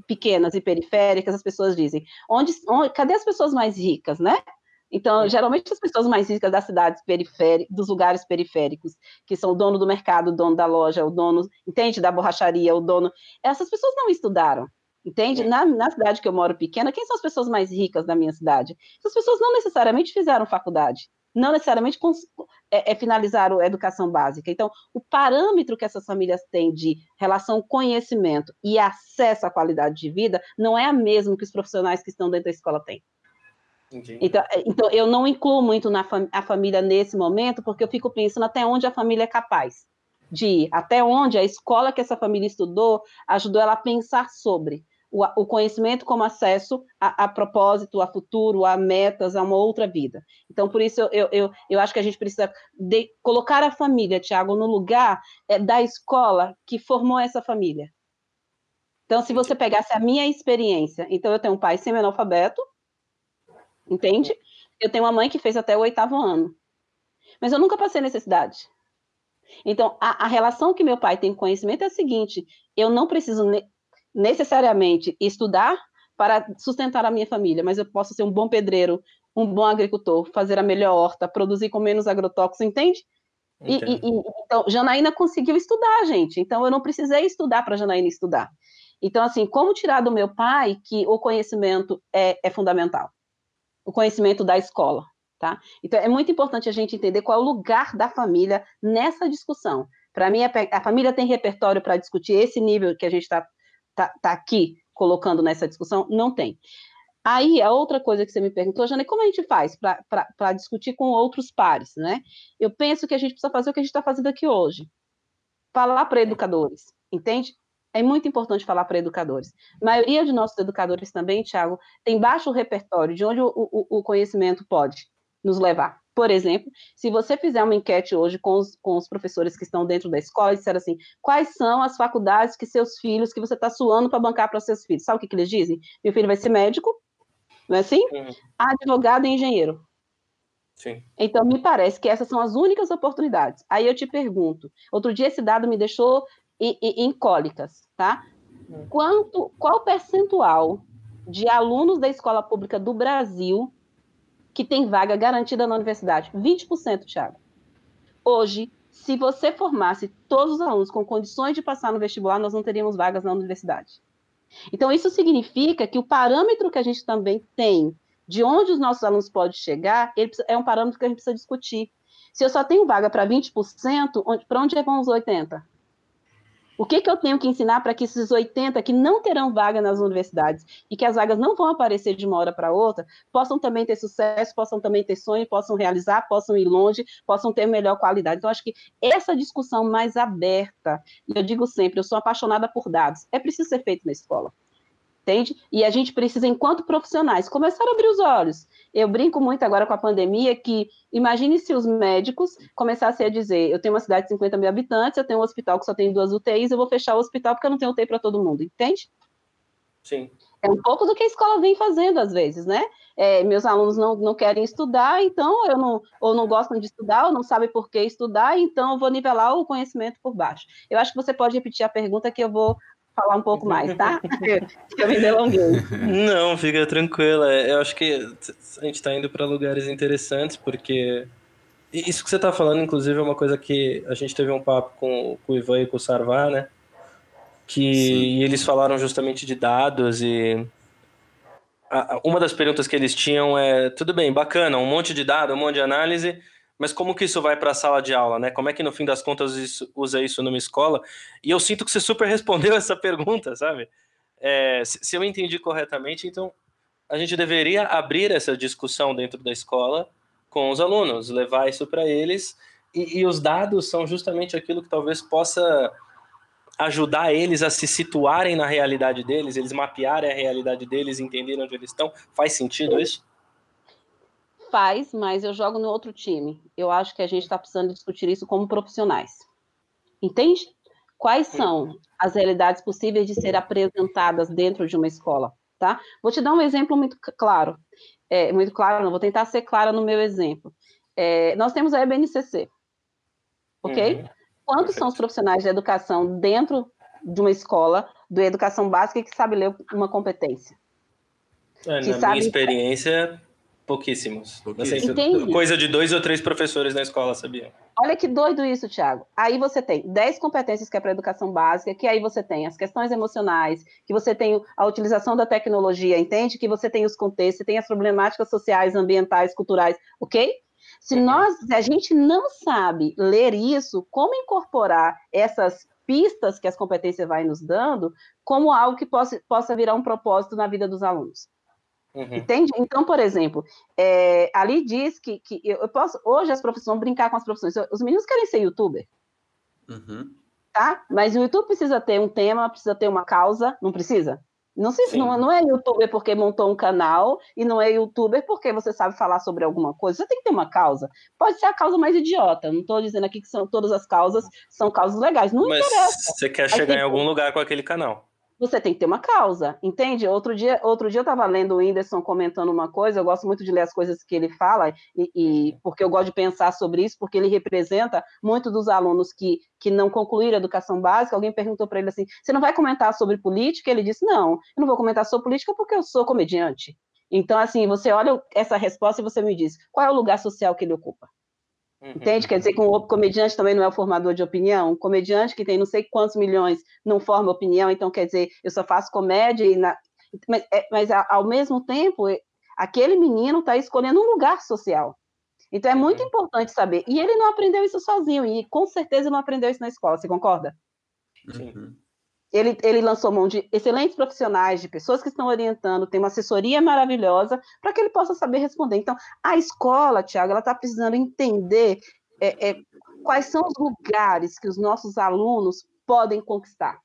Speaker 6: pequenas e periféricas, as pessoas dizem, onde, onde, cadê as pessoas mais ricas, né? Então, geralmente as pessoas mais ricas das cidades periféricas, dos lugares periféricos, que são o dono do mercado, o dono da loja, o dono, entende, da borracharia, o dono, essas pessoas não estudaram, entende? É. Na, na cidade que eu moro pequena, quem são as pessoas mais ricas da minha cidade? Essas pessoas não necessariamente fizeram faculdade, não necessariamente é, é, finalizaram a educação básica. Então, o parâmetro que essas famílias têm de relação conhecimento e acesso à qualidade de vida não é a mesma que os profissionais que estão dentro da escola têm. Então, é, então, eu não incluo muito na fam a família nesse momento, porque eu fico pensando até onde a família é capaz de ir, até onde a escola que essa família estudou ajudou ela a pensar sobre o, o conhecimento como acesso a, a, propósito, a futuro, a metas, a uma outra vida. Então, por isso, eu, eu, eu acho que a gente precisa de, colocar a família, Tiago, no lugar é, da escola que formou essa família. Então, se você pegasse a minha experiência, então eu tenho um pai semi-analfabeto, entende? Eu tenho uma mãe que fez até o oitavo ano. Mas eu nunca passei necessidade. Então, a, a relação que meu pai tem com conhecimento é a seguinte: eu não preciso necessariamente estudar para sustentar a minha família, mas eu posso ser um bom pedreiro, um bom agricultor, fazer a melhor horta, produzir com menos agrotóxicos, entende? E, e, então, Janaína conseguiu estudar, gente. Então, eu não precisei estudar para Janaína estudar. Então, assim, como tirar do meu pai que o conhecimento é, é fundamental? O conhecimento da escola, tá? Então, é muito importante a gente entender qual é o lugar da família nessa discussão. Para mim, a, família tem repertório para discutir esse nível que a gente está tá, tá aqui colocando nessa discussão? Não tem. Aí, a outra coisa que você me perguntou, Jana, como a gente faz para discutir com outros pares, né? Eu penso que a gente precisa fazer o que a gente está fazendo aqui hoje. Falar para educadores, entende? É muito importante falar para educadores. A maioria de nossos educadores também, Thiago, tem baixo repertório de onde o, o, o conhecimento pode nos levar. Por exemplo, se você fizer uma enquete hoje com os, com os professores que estão dentro da escola e disser assim, quais são as faculdades que seus filhos, que você está suando para bancar para seus filhos? Sabe o que, que eles dizem? Meu filho vai ser médico, não é assim? Uhum. Advogado e engenheiro.
Speaker 5: Sim.
Speaker 6: Então, me parece que essas são as únicas oportunidades. Aí eu te pergunto, outro dia esse dado me deixou em cólicas, tá? Uhum. Quanto, qual percentual de alunos da escola pública do Brasil que tem vaga garantida na universidade. 20%, Thiago. Hoje, se você formasse todos os alunos com condições de passar no vestibular, nós não teríamos vagas na universidade. Então, isso significa que o parâmetro que a gente também tem de onde os nossos alunos podem chegar, é um parâmetro que a gente precisa discutir. Se eu só tenho vaga para 20%, para onde vão os 80%? O que, que eu tenho que ensinar para que esses 80 que não terão vaga nas universidades e que as vagas não vão aparecer de uma hora para outra, possam também ter sucesso, possam também ter sonho, possam realizar, possam ir longe, possam ter melhor qualidade. Então, acho que essa discussão mais aberta, e eu digo sempre, eu sou apaixonada por dados, é preciso ser feito na escola entende? E a gente precisa, enquanto profissionais, começar a abrir os olhos. Eu brinco muito agora com a pandemia que imagine se os médicos começassem a dizer: eu tenho uma cidade de 50 mil habitantes, eu tenho um hospital que só tem duas UTIs, eu vou fechar o hospital porque eu não tenho UTI para todo mundo, entende?
Speaker 5: Sim.
Speaker 6: É um pouco do que a escola vem fazendo às vezes, né? É, meus alunos não, não querem estudar, então eu não, ou não gostam de estudar, ou não sabem por que estudar, então eu vou nivelar o conhecimento por baixo. Eu acho que você pode repetir a pergunta que eu vou falar um pouco mais, tá? eu me delonguei.
Speaker 5: Não, fica tranquila. Eu acho que a gente está indo para lugares interessantes, porque isso que você está falando, inclusive, é uma coisa que a gente teve um papo com, com o Ivan e com o Sarvar, né? Que eles falaram justamente de dados e uma das perguntas que eles tinham é: tudo bem, bacana, um monte de dados, um monte de análise, mas como que isso vai para a sala de aula, né? Como é que no fim das contas isso, usa isso numa escola? E eu sinto que você super <laughs> respondeu essa pergunta, sabe? É, se, eu entendi corretamente, então a gente deveria abrir essa discussão dentro da escola com os alunos, levar isso para eles, e, e, os dados são justamente aquilo que talvez possa ajudar eles a se situarem na realidade deles, eles mapearem a realidade deles, entenderem onde eles estão. Faz sentido isso?
Speaker 6: Faz, mas eu jogo no outro time. Eu acho que a gente está precisando discutir isso como profissionais. Entende? Quais são as realidades possíveis de ser apresentadas dentro de uma escola, tá? Vou te dar um exemplo muito claro. É, muito claro, não, vou tentar ser clara no meu exemplo. É, nós temos a EBNCC, ok? Uhum. Quantos são os profissionais de educação dentro de uma escola, de educação básica, que sabe ler uma competência?
Speaker 5: É, na sabe... minha experiência, Pouquíssimos. Pouquíssimos. Coisa de dois ou três professores na escola, sabia?
Speaker 6: Olha que doido isso, Thiago. Aí você tem 10 competências que é para educação básica, que aí você tem as questões emocionais, que você tem a utilização da tecnologia, entende? Que você tem os contextos, você tem as problemáticas sociais, ambientais, culturais, ok? Se uhum. nós, se a gente não sabe ler isso, como incorporar essas pistas que as competências vai nos dando como algo que possa, possa virar um propósito na vida dos alunos? Uhum. Entende? Então, por exemplo, é, ali diz que, que eu posso. Hoje as profissões brincar com as profissões. Os meninos querem ser youtuber. Uhum. Tá? Mas o YouTube precisa ter um tema, precisa ter uma causa, não precisa? Não, se, não, não, é youtuber porque montou um canal e não é youtuber porque você sabe falar sobre alguma coisa. Você tem que ter uma causa. Pode ser a causa mais idiota. Não estou dizendo aqui que são, todas as causas são causas legais. Não Mas interessa.
Speaker 5: Você quer chegar em algum lugar com aquele canal
Speaker 6: você tem que ter uma causa, entende? Outro dia, outro dia eu estava lendo o Whindersson comentando uma coisa, eu gosto muito de ler as coisas que ele fala, e, e, porque eu gosto de pensar sobre isso, porque ele representa muito dos alunos que, que não concluíram a educação básica. Alguém perguntou para ele assim: você não vai comentar sobre política? Ele disse: não, eu não vou comentar sobre política porque eu sou comediante. Então, assim, você olha essa resposta e você me diz: qual é o lugar social que ele ocupa? Uhum. Entende? Quer dizer que um comediante também não é o formador de opinião. Um comediante que tem não sei quantos milhões não forma opinião, então quer dizer, eu só faço comédia e na... mas, é, mas, ao mesmo tempo, aquele menino está escolhendo um lugar social. Então é muito uhum. importante saber. E ele não aprendeu isso sozinho, e com certeza não aprendeu isso na escola, você concorda? Sim. Uhum ele, ele lançou mão de excelentes profissionais, de pessoas que estão orientando, tem uma assessoria maravilhosa para que ele possa saber responder. Então, a escola, Tiago, ela está precisando entender é, é, quais são os lugares que os nossos alunos podem conquistar.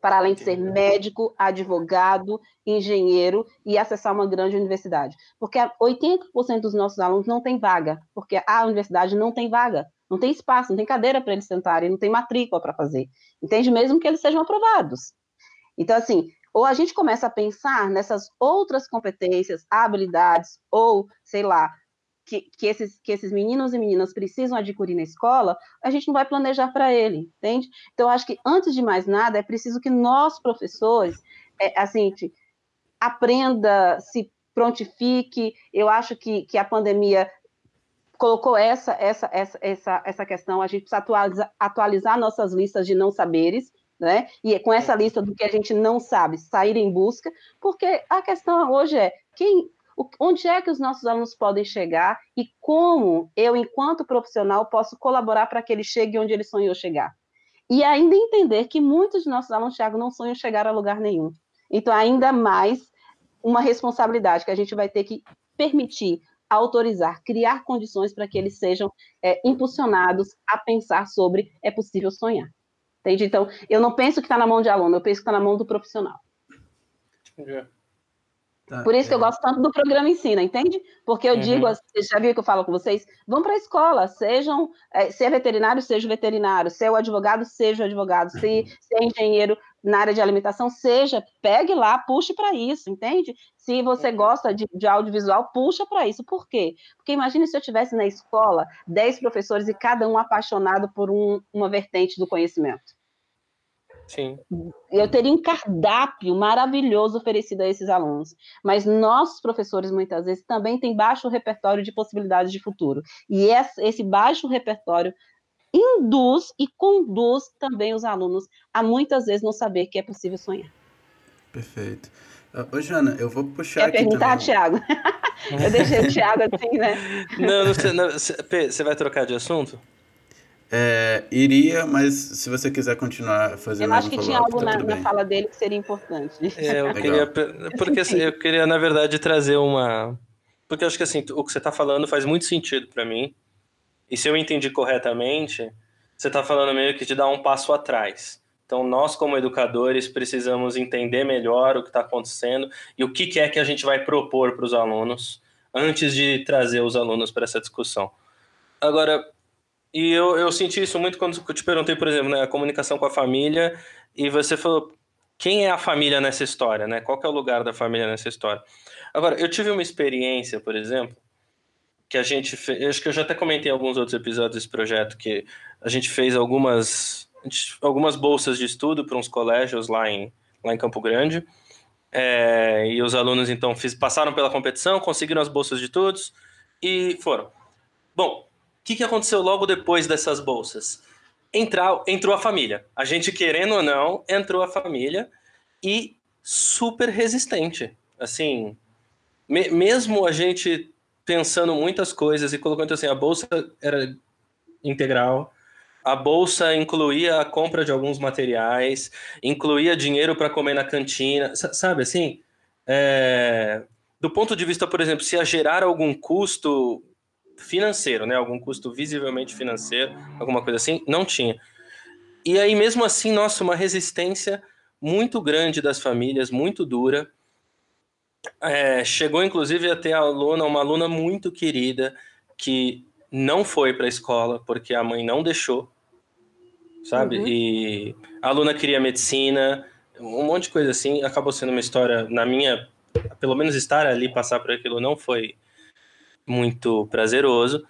Speaker 6: Para além de ser médico, advogado, engenheiro e acessar uma grande universidade. Porque 80% dos nossos alunos não tem vaga, porque a universidade não tem vaga. Não tem espaço, não tem cadeira para eles sentarem, não tem matrícula para fazer. Entende? Mesmo que eles sejam aprovados. Então, assim, ou a gente começa a pensar nessas outras competências, habilidades, ou, sei lá, que, que, esses, que esses meninos e meninas precisam adquirir na escola, a gente não vai planejar para ele, entende? Então, acho que, antes de mais nada, é preciso que nós, professores, é, assim, aprenda, se prontifique. Eu acho que, que a pandemia colocou essa, essa, essa, essa, essa questão, a gente precisa atualizar, atualizar nossas listas de não saberes, né? E com essa lista do que a gente não sabe, sair em busca, porque a questão hoje é quem, onde é que os nossos alunos podem chegar e como eu, enquanto profissional, posso colaborar para que eles cheguem onde ele sonhou chegar. E ainda entender que muitos de nossos alunos, Thiago, não sonham chegar a lugar nenhum. Então, ainda mais uma responsabilidade que a gente vai ter que permitir, autorizar, criar condições para que eles sejam é, impulsionados a pensar sobre é possível sonhar. Entende? Então, eu não penso que está na mão de aluno, eu penso que está na mão do profissional. Tá, Por isso é. que eu é. gosto tanto do programa Ensina, entende? Porque eu uhum. digo, você já viu que eu falo com vocês? Vão para a escola, sejam, é, se é veterinário, seja veterinário, se é o advogado, seja o advogado, se, se é engenheiro na área de alimentação, seja, pegue lá, puxe para isso, entende? Se você uhum. gosta de, de audiovisual, puxa para isso. Por quê? Porque imagine se eu tivesse na escola 10 professores e cada um apaixonado por um, uma vertente do conhecimento.
Speaker 5: Sim.
Speaker 6: Eu teria um cardápio maravilhoso oferecido a esses alunos. Mas nossos professores, muitas vezes, também têm baixo repertório de possibilidades de futuro. E esse baixo repertório induz e conduz também os alunos a muitas vezes não saber que é possível sonhar.
Speaker 2: Perfeito. Ô, Jana, eu vou puxar Quer aqui
Speaker 6: perguntar. Tiago? <laughs> eu deixei o Tiago assim, né?
Speaker 5: Não, não, não, você vai trocar de assunto?
Speaker 2: É, iria, mas se você quiser continuar fazendo
Speaker 6: Eu acho que tinha algo tá na, na, fala dele que seria importante.
Speaker 5: É, eu queria, porque assim, eu queria, na verdade, trazer uma... Porque eu acho que assim, o que você está falando faz muito sentido para mim. E se eu entendi corretamente, você está falando meio que de dar um passo atrás. Então, nós, como educadores, precisamos entender melhor o que está acontecendo e o que, que é que a gente vai propor para os alunos antes de trazer os alunos para essa discussão. Agora, e eu, eu senti isso muito quando eu te perguntei, por exemplo, né, a comunicação com a família, e você falou, quem é a família nessa história, né? Qual é o lugar da família nessa história? Agora, eu tive uma experiência, por exemplo, que a gente fez, acho que eu já até comentei em alguns outros episódios desse projeto, que a gente fez algumas, algumas bolsas de estudo para uns colégios lá em, lá em Campo Grande, é, e os alunos, então, fiz, passaram pela competição, conseguiram as bolsas de estudos e foram. Bom, que, que aconteceu logo depois dessas bolsas? Entrou a família. A gente, querendo ou não, entrou a família e super resistente. Assim, me, mesmo a gente pensando muitas coisas e colocando assim, a bolsa era integral, a bolsa incluía a compra de alguns materiais, incluía dinheiro para comer na cantina, sabe assim? É, do ponto de vista, por exemplo, se ia gerar algum custo financeiro, né? Algum custo visivelmente financeiro, alguma coisa assim, não tinha. E aí, mesmo assim, nossa, uma resistência muito grande das famílias, muito dura. É, chegou, inclusive, a ter aluna, uma aluna muito querida, que não foi para a escola porque a mãe não deixou, sabe? Uhum. E a aluna queria medicina, um monte de coisa assim. Acabou sendo uma história, na minha, pelo menos estar ali, passar por aquilo, não foi muito prazeroso.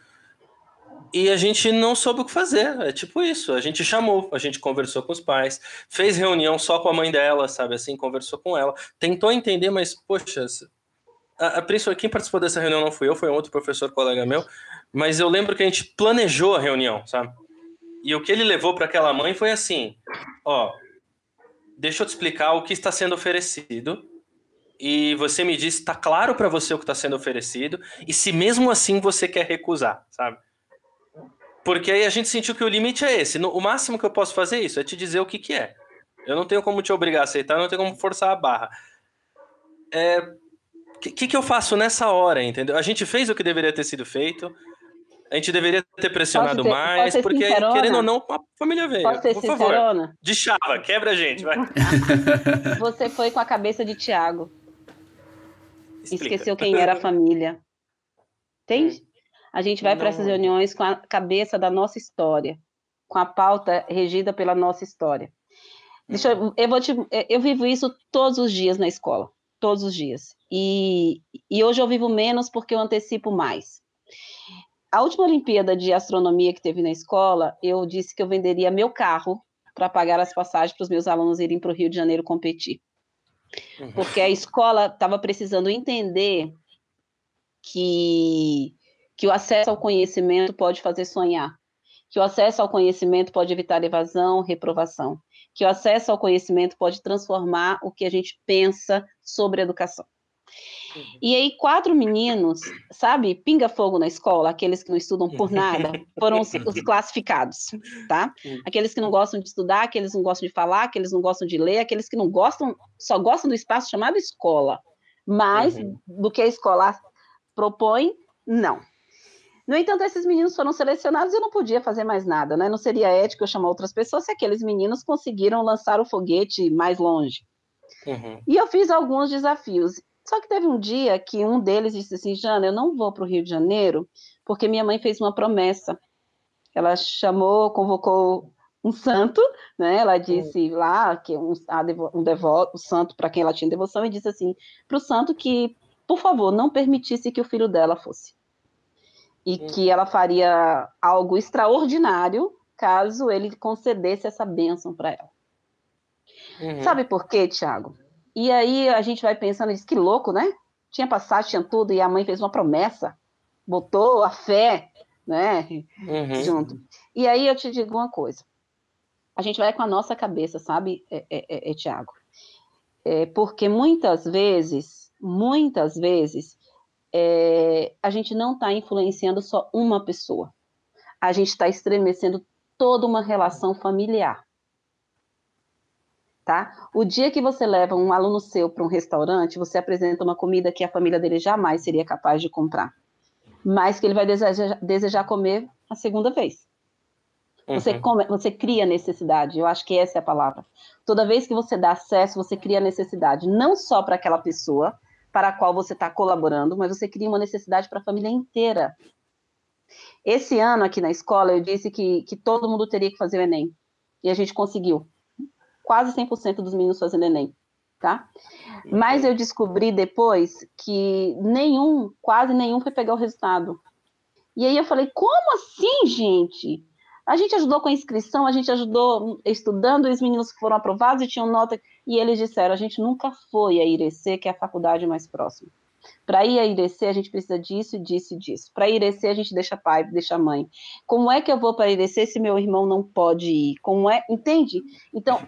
Speaker 5: E a gente não soube o que fazer. É tipo isso. A gente chamou, a gente conversou com os pais, fez reunião só com a mãe dela, sabe? Assim, conversou com ela, tentou entender, mas, poxa, a, a, quem participou dessa reunião não fui eu, foi um outro professor, colega meu. Mas eu lembro que a gente planejou a reunião, sabe? E o que ele levou para aquela mãe foi assim: ó, deixa eu te explicar o que está sendo oferecido e você me diz, está claro para você o que está sendo oferecido e se mesmo assim você quer recusar, sabe? Porque aí a gente sentiu que o limite é esse. O máximo que eu posso fazer é isso, é te dizer o que, que é. Eu não tenho como te obrigar a aceitar, eu não tenho como forçar a barra. É, o que, que eu faço nessa hora, entendeu? A gente fez o que deveria ter sido feito, a gente deveria ter pressionado ter, mais, porque sincerona? querendo ou não, a família veio.
Speaker 6: Posso ser Por sincerona?
Speaker 5: favor. De chava, quebra a gente, vai. <laughs>
Speaker 6: Você foi com a cabeça de Tiago. Explica. Esqueceu quem era a família. Entende? A gente vai para essas reuniões com a cabeça da nossa história, com a pauta regida pela nossa história. Deixa eu, eu, vou te, eu vivo isso todos os dias na escola, todos os dias. E, e hoje eu vivo menos porque eu antecipo mais. A última Olimpíada de Astronomia que teve na escola, eu disse que eu venderia meu carro para pagar as passagens para os meus alunos irem para o Rio de Janeiro competir. Uhum. Porque a escola estava precisando entender que, que o acesso ao conhecimento pode fazer sonhar. que o acesso ao conhecimento pode evitar evasão, reprovação, que o acesso ao conhecimento pode transformar o que a gente pensa sobre educação. Uhum. E aí, quatro meninos, sabe, pinga-fogo na escola, aqueles que não estudam por nada, foram os, os classificados, tá? Aqueles que não gostam de estudar, aqueles que não gostam de falar, aqueles que não gostam de ler, aqueles que não gostam, só gostam do espaço chamado escola. Mas, uhum. do que a escola propõe, não. No entanto, esses meninos foram selecionados e eu não podia fazer mais nada, né? Não seria ético eu chamar outras pessoas se aqueles meninos conseguiram lançar o foguete mais longe. Uhum. E eu fiz alguns desafios. Só que teve um dia que um deles disse assim: Jana, eu não vou para o Rio de Janeiro porque minha mãe fez uma promessa. Ela chamou, convocou um santo, né? Ela disse lá que um, um devoto, o santo para quem ela tinha devoção, e disse assim para o santo que, por favor, não permitisse que o filho dela fosse e hum. que ela faria algo extraordinário caso ele concedesse essa bênção para ela. Uhum. Sabe por quê, Tiago? E aí a gente vai pensando, diz que louco, né? Tinha passagem, tinha tudo, e a mãe fez uma promessa, botou a fé, né? Uhum. Junto. E aí eu te digo uma coisa. A gente vai com a nossa cabeça, sabe, é, é, é, é Tiago? É, porque muitas vezes, muitas vezes, é, a gente não está influenciando só uma pessoa. A gente está estremecendo toda uma relação familiar. Tá? O dia que você leva um aluno seu para um restaurante, você apresenta uma comida que a família dele jamais seria capaz de comprar, mas que ele vai desejar, desejar comer a segunda vez. Você, uhum. come, você cria necessidade, eu acho que essa é a palavra. Toda vez que você dá acesso, você cria necessidade, não só para aquela pessoa, para a qual você está colaborando, mas você cria uma necessidade para a família inteira. Esse ano aqui na escola eu disse que, que todo mundo teria que fazer o Enem. E a gente conseguiu. Quase 100% dos meninos fazendo Enem, tá? Mas eu descobri depois que nenhum, quase nenhum foi pegar o resultado. E aí eu falei, como assim, gente? A gente ajudou com a inscrição, a gente ajudou estudando, e os meninos foram aprovados e tinham nota. E eles disseram: a gente nunca foi a Irecê, que é a faculdade mais próxima. Para ir a Irecê, a gente precisa disso, disso e disso. Para Irecê, a gente deixa pai, deixa mãe. Como é que eu vou para Irecê se meu irmão não pode ir? Como é? Entende? Então,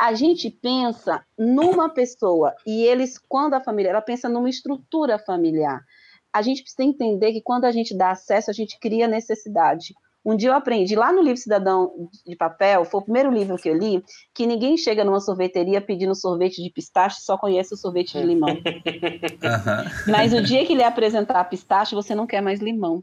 Speaker 6: a gente pensa numa pessoa e eles, quando a família, ela pensa numa estrutura familiar. A gente precisa entender que quando a gente dá acesso, a gente cria necessidade. Um dia eu aprendi lá no livro Cidadão de Papel, foi o primeiro livro que eu li, que ninguém chega numa sorveteria pedindo sorvete de pistache, só conhece o sorvete de limão. <laughs> Uhum. Mas o dia que ele apresentar pistache, você não quer mais limão.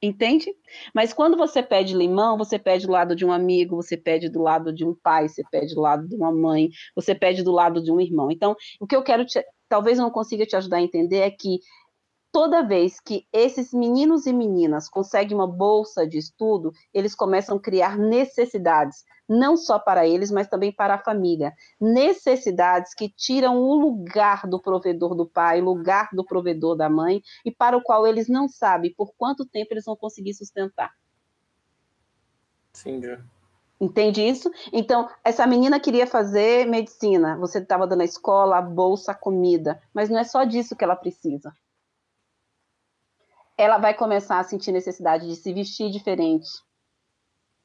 Speaker 6: Entende? Mas quando você pede limão, você pede do lado de um amigo, você pede do lado de um pai, você pede do lado de uma mãe, você pede do lado de um irmão. Então, o que eu quero te, talvez eu não consiga te ajudar a entender é que toda vez que esses meninos e meninas conseguem uma bolsa de estudo, eles começam a criar necessidades, não só para eles, mas também para a família. Necessidades que tiram o lugar do provedor do pai, lugar do provedor da mãe, e para o qual eles não sabem por quanto tempo eles vão conseguir sustentar.
Speaker 5: Sim, já.
Speaker 6: Entende isso? Então, essa menina queria fazer medicina, você estava dando a escola, a bolsa, a comida, mas não é só disso que ela precisa ela vai começar a sentir necessidade de se vestir diferente,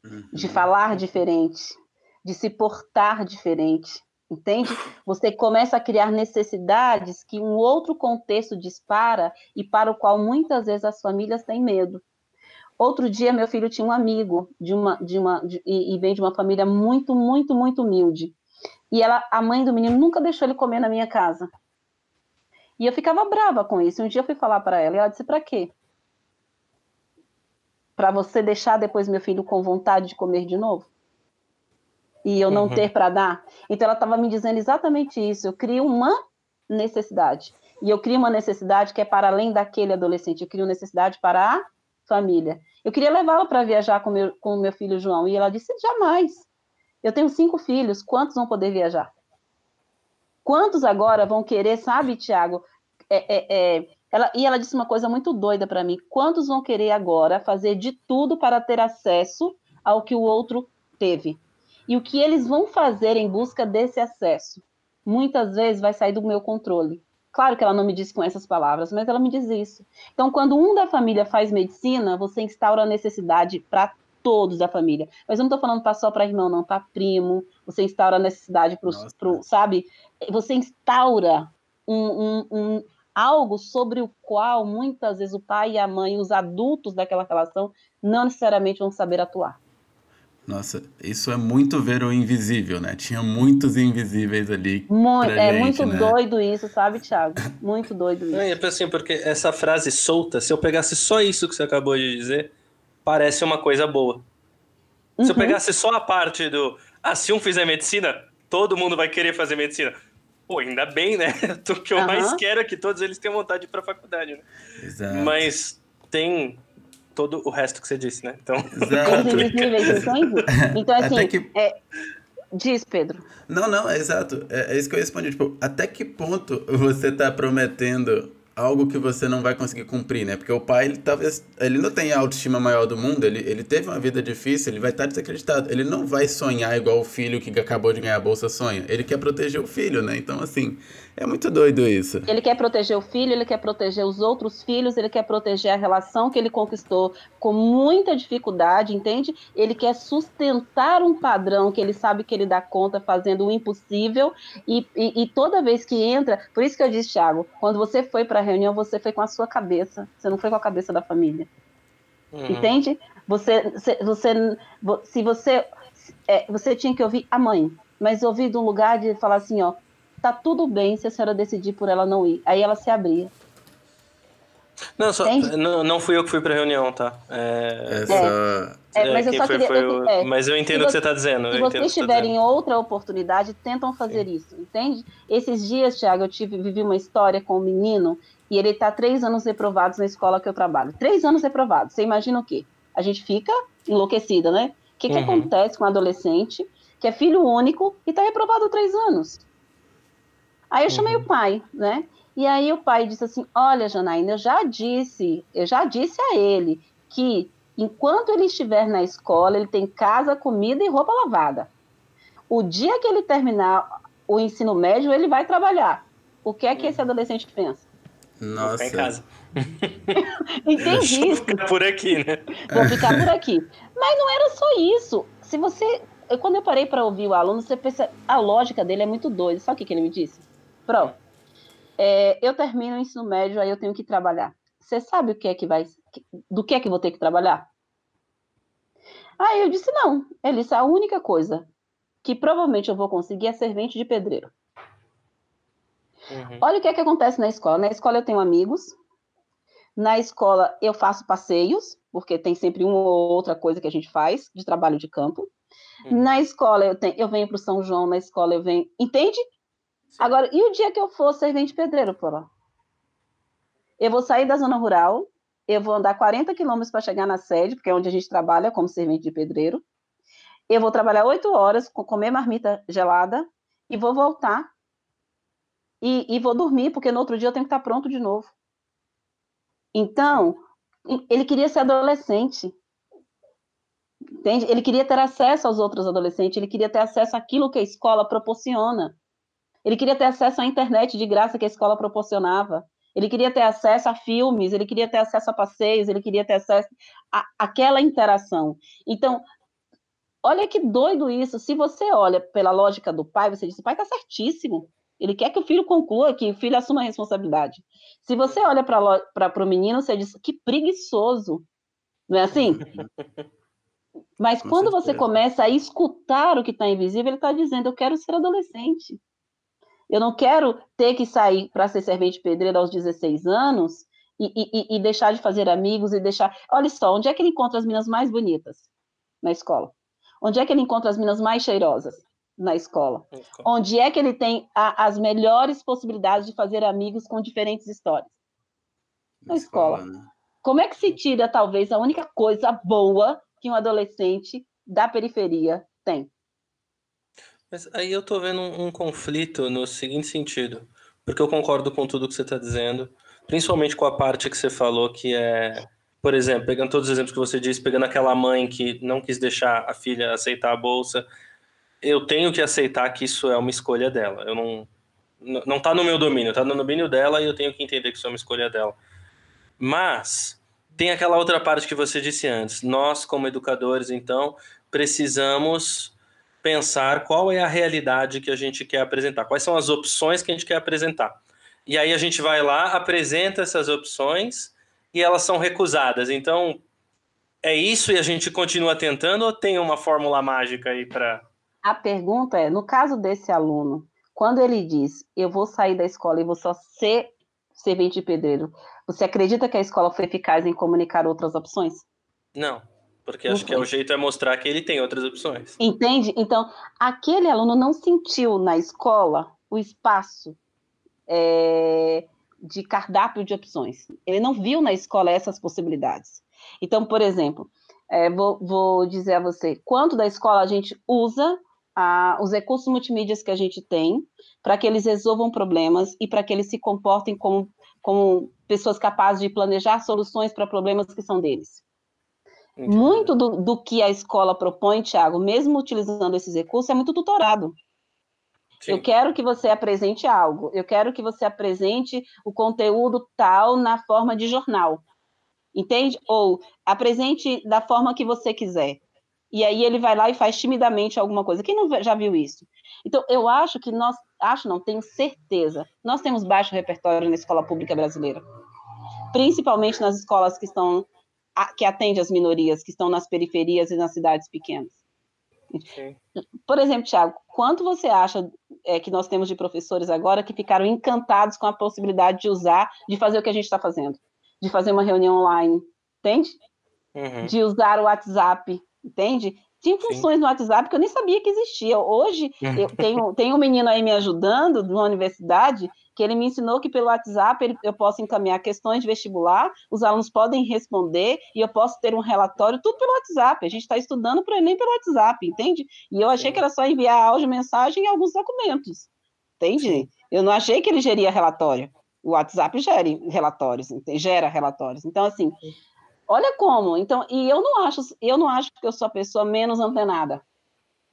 Speaker 6: uhum. de falar diferente, de se portar diferente. Entende? <laughs> Você começa a criar necessidades que um outro contexto dispara e para o qual muitas vezes as famílias têm medo. Outro dia, meu filho tinha um amigo de uma, de uma, de, e, vem de uma família muito, muito, muito humilde. E ela, a mãe do menino nunca deixou ele comer na minha casa. E eu ficava brava com isso. Um dia eu fui falar para ela e ela disse: para quê? Para você deixar depois meu filho com vontade de comer de novo? E eu não uhum. ter para dar? Então ela estava me dizendo exatamente isso. Eu crio uma necessidade. E eu crio uma necessidade que é para além daquele adolescente. Eu crio necessidade para a família. Eu queria levá-la para viajar com meu, com meu filho João. E ela disse: jamais. Eu tenho cinco filhos. Quantos vão poder viajar? Quantos agora vão querer, sabe, Tiago? É, é, é, ela, e ela disse uma coisa muito doida para mim: quantos vão querer agora fazer de tudo para ter acesso ao que o outro teve? E o que eles vão fazer em busca desse acesso? Muitas vezes vai sair do meu controle. Claro que ela não me disse com essas palavras, mas ela me diz isso. Então, quando um da família faz medicina, você instaura a necessidade para todos da família. Mas eu não estou falando só para irmão, não, para primo. Você instaura a necessidade para o, sabe? Você instaura um, um, um, algo sobre o qual muitas vezes o pai e a mãe, os adultos daquela relação, não necessariamente vão saber atuar.
Speaker 2: Nossa, isso é muito ver o invisível, né? Tinha muitos invisíveis ali.
Speaker 6: Muito, é
Speaker 2: gente,
Speaker 6: muito
Speaker 2: né?
Speaker 6: doido isso, sabe, Thiago? Muito doido isso.
Speaker 5: Não, e é assim, porque essa frase solta, se eu pegasse só isso que você acabou de dizer, parece uma coisa boa. Se eu
Speaker 6: Uhum.
Speaker 5: pegasse só a parte do, ah, se um fizer medicina, todo mundo vai querer fazer medicina. Pô, ainda bem, né? <laughs> O que eu
Speaker 6: Aham.
Speaker 5: mais quero é que todos eles tenham vontade de ir pra faculdade, né?
Speaker 2: Exato.
Speaker 5: Mas tem todo o resto que você disse, né? Então. <laughs>
Speaker 6: Então, assim,
Speaker 2: Até que-
Speaker 6: é, diz, Pedro.
Speaker 2: Não, não, é exato. É, é isso que eu respondi. Tipo, até que ponto você tá prometendo algo que você não vai conseguir cumprir, né? Porque o pai, ele talvez, ele não tem a autoestima maior do mundo, ele, ele teve uma vida difícil, ele vai estar desacreditado. Ele não vai sonhar igual o filho que acabou de ganhar a bolsa sonha. Ele quer proteger o filho, né? Então, assim, é muito doido isso.
Speaker 6: Ele quer proteger o filho, ele quer proteger os outros filhos, ele quer proteger a relação que ele conquistou com muita dificuldade, entende? Ele quer sustentar um padrão que ele sabe que ele dá conta fazendo o impossível e, e, e toda vez que entra, por isso que eu disse, Thiago, quando você foi para a reunião, você foi com a sua cabeça, você não foi com a cabeça da família.
Speaker 5: uhum.
Speaker 6: Entende? Você, você, você- vo- se você, é, você tinha que ouvir a mãe, mas ouvir de um lugar de falar assim, ó, tá tudo bem se a senhora decidir por ela não ir. Aí ela se abria.
Speaker 5: Não, só, não, não fui eu que fui pra reunião, tá? É,
Speaker 2: É só.
Speaker 6: É, mas eu só
Speaker 5: foi,
Speaker 6: queria-
Speaker 5: foi
Speaker 6: eu-
Speaker 5: o-
Speaker 6: é,
Speaker 5: Mas eu entendo o que você tá dizendo.
Speaker 6: Se vocês
Speaker 5: que você tá
Speaker 6: tiverem
Speaker 5: dizendo.
Speaker 6: outra oportunidade, tentam fazer isso, entende? Esses dias, Thiago, eu tive, vivi uma história com um menino e ele está três anos reprovados na escola que eu trabalho. Três anos reprovados. Você imagina o quê? A gente fica enlouquecida, né? O que, que
Speaker 5: Uhum.
Speaker 6: acontece com um adolescente que é filho único e está reprovado há três anos? Aí eu chamei
Speaker 5: Uhum.
Speaker 6: o pai, né? E aí o pai disse assim: Olha, Janaína, eu já disse, eu já disse a ele que enquanto ele estiver na escola, ele tem casa, comida e roupa lavada. O dia que ele terminar o ensino médio, ele vai trabalhar. O que é que esse adolescente pensa?
Speaker 5: Vou
Speaker 2: Nossa.
Speaker 5: ficar em casa. <laughs>
Speaker 6: Entendi isso.
Speaker 5: ficar por aqui, né?
Speaker 6: Vou ficar por aqui. Mas não era só isso. Se você. eu- Quando eu parei para ouvir o aluno, você pensa. A lógica dele é muito doida. Sabe o que, que ele me disse? Pro, é, eu termino o ensino médio, aí eu tenho que trabalhar. Você sabe o que é que vai. Do que é que vou ter que trabalhar? Aí eu disse, não. Ele disse, a única coisa que provavelmente eu vou conseguir é servente de pedreiro.
Speaker 5: Uhum.
Speaker 6: Olha o que é que acontece na escola. Na escola eu tenho amigos. Na escola eu faço passeios, porque tem sempre uma ou outra coisa que a gente faz de trabalho de campo.
Speaker 5: Uhum.
Speaker 6: Na escola eu, tenho, eu venho para o São João, na escola eu venho. Entende? Agora, e o dia que eu for servente pedreiro, porra? Eu vou sair da zona rural, eu vou andar 40 quilômetros para chegar na sede, porque é onde a gente trabalha como servente de pedreiro. Eu vou trabalhar oito horas, com comer marmita gelada, e vou voltar. E, e vou dormir, porque no outro dia eu tenho que estar pronto de novo. Então, ele queria ser adolescente. Entende? Ele queria ter acesso aos outros adolescentes, ele queria ter acesso àquilo que a escola proporciona. Ele queria ter acesso à internet de graça que a escola proporcionava. Ele queria ter acesso a filmes, ele queria ter acesso a passeios, ele queria ter acesso àquela interação. Então, olha que doido isso. Se você olha pela lógica do pai, você diz: o pai está certíssimo. Ele quer que o filho conclua, que o filho assuma a responsabilidade. Se você olha para o menino, você diz: que preguiçoso. Não é assim? <laughs> Mas
Speaker 2: Com
Speaker 6: quando você
Speaker 2: certeza.
Speaker 6: começa a escutar o que está invisível, ele está dizendo: eu quero ser adolescente. Eu não quero ter que sair para ser servente pedreiro aos 16 anos e, e- e deixar de fazer amigos e deixar. Olha só, onde é que ele encontra as meninas mais bonitas? Na escola. Onde é que ele encontra as meninas mais cheirosas? Na escola. Onde é que ele tem a- as melhores possibilidades de fazer amigos com diferentes histórias? Na escola.
Speaker 2: né?
Speaker 6: Como é que se tira, talvez, a única coisa boa que um adolescente da periferia tem?
Speaker 5: Mas aí eu tô vendo um, um conflito no seguinte sentido, porque eu concordo com tudo que você está dizendo, principalmente com a parte que você falou que é, por exemplo, pegando todos os exemplos que você disse, pegando aquela mãe que não quis deixar a filha aceitar a bolsa, eu tenho que aceitar que isso é uma escolha dela. Eu não não tá no meu domínio, tá no domínio dela e eu tenho que entender que isso é uma escolha dela. Mas tem aquela outra parte que você disse antes. Nós, como educadores, então, precisamos pensar qual é a realidade que a gente quer apresentar, quais são as opções que a gente quer apresentar. E aí a gente vai lá, apresenta essas opções e elas são recusadas. Então, é isso e a gente continua tentando ou tem uma fórmula mágica aí para.
Speaker 6: A pergunta é: no caso desse aluno, quando ele diz eu vou sair da escola e vou só ser servente de pedreiro, você acredita que a escola foi eficaz em comunicar outras opções?
Speaker 5: Não, porque acho que é o jeito é mostrar que ele tem outras opções.
Speaker 6: Entende? Então, aquele aluno não sentiu na escola o espaço é, de cardápio de opções. Ele não viu na escola essas possibilidades. Então, por exemplo, é, vou, vou, dizer a você, quanto da escola a gente usa a, os recursos multimídias que a gente tem para que eles resolvam problemas e para que eles se comportem como, como pessoas capazes de planejar soluções para problemas que são deles. Entendi. Muito do, do, que a escola propõe, Tiago, mesmo utilizando esses recursos, é muito tutorado. Sim. Eu quero que você apresente algo, eu quero que você apresente o conteúdo tal na forma de jornal, entende? Ou apresente da forma que você quiser e aí ele vai lá e faz timidamente alguma coisa. Quem não já viu isso? Então, eu acho que nós, acho não, tenho certeza, nós temos baixo repertório na escola pública brasileira, principalmente nas escolas que estão que atendem as minorias, que estão nas periferias e nas cidades pequenas. Sim. Por exemplo, Tiago, quanto você acha é, que nós temos de professores agora que ficaram encantados com a possibilidade de usar, de fazer o que a gente está fazendo? De fazer uma reunião online, entende? Uhum. De usar o WhatsApp, entende? Tinha funções Sim. no WhatsApp que eu nem sabia que existia. Hoje, uhum. eu tenho, tenho um menino aí me ajudando, na universidade, que ele me ensinou que pelo WhatsApp ele, eu posso encaminhar questões de vestibular, os alunos podem responder e eu posso ter um relatório, tudo pelo WhatsApp. A gente está estudando para o Enem pelo WhatsApp, entende? E eu achei Sim. que era só enviar áudio, mensagem e alguns documentos, entende? Sim. Eu não achei que ele geria relatório. O WhatsApp gere relatórios, gera relatórios. Então, assim, Olha como. Então, e eu não acho, eu não acho que eu sou a pessoa menos antenada.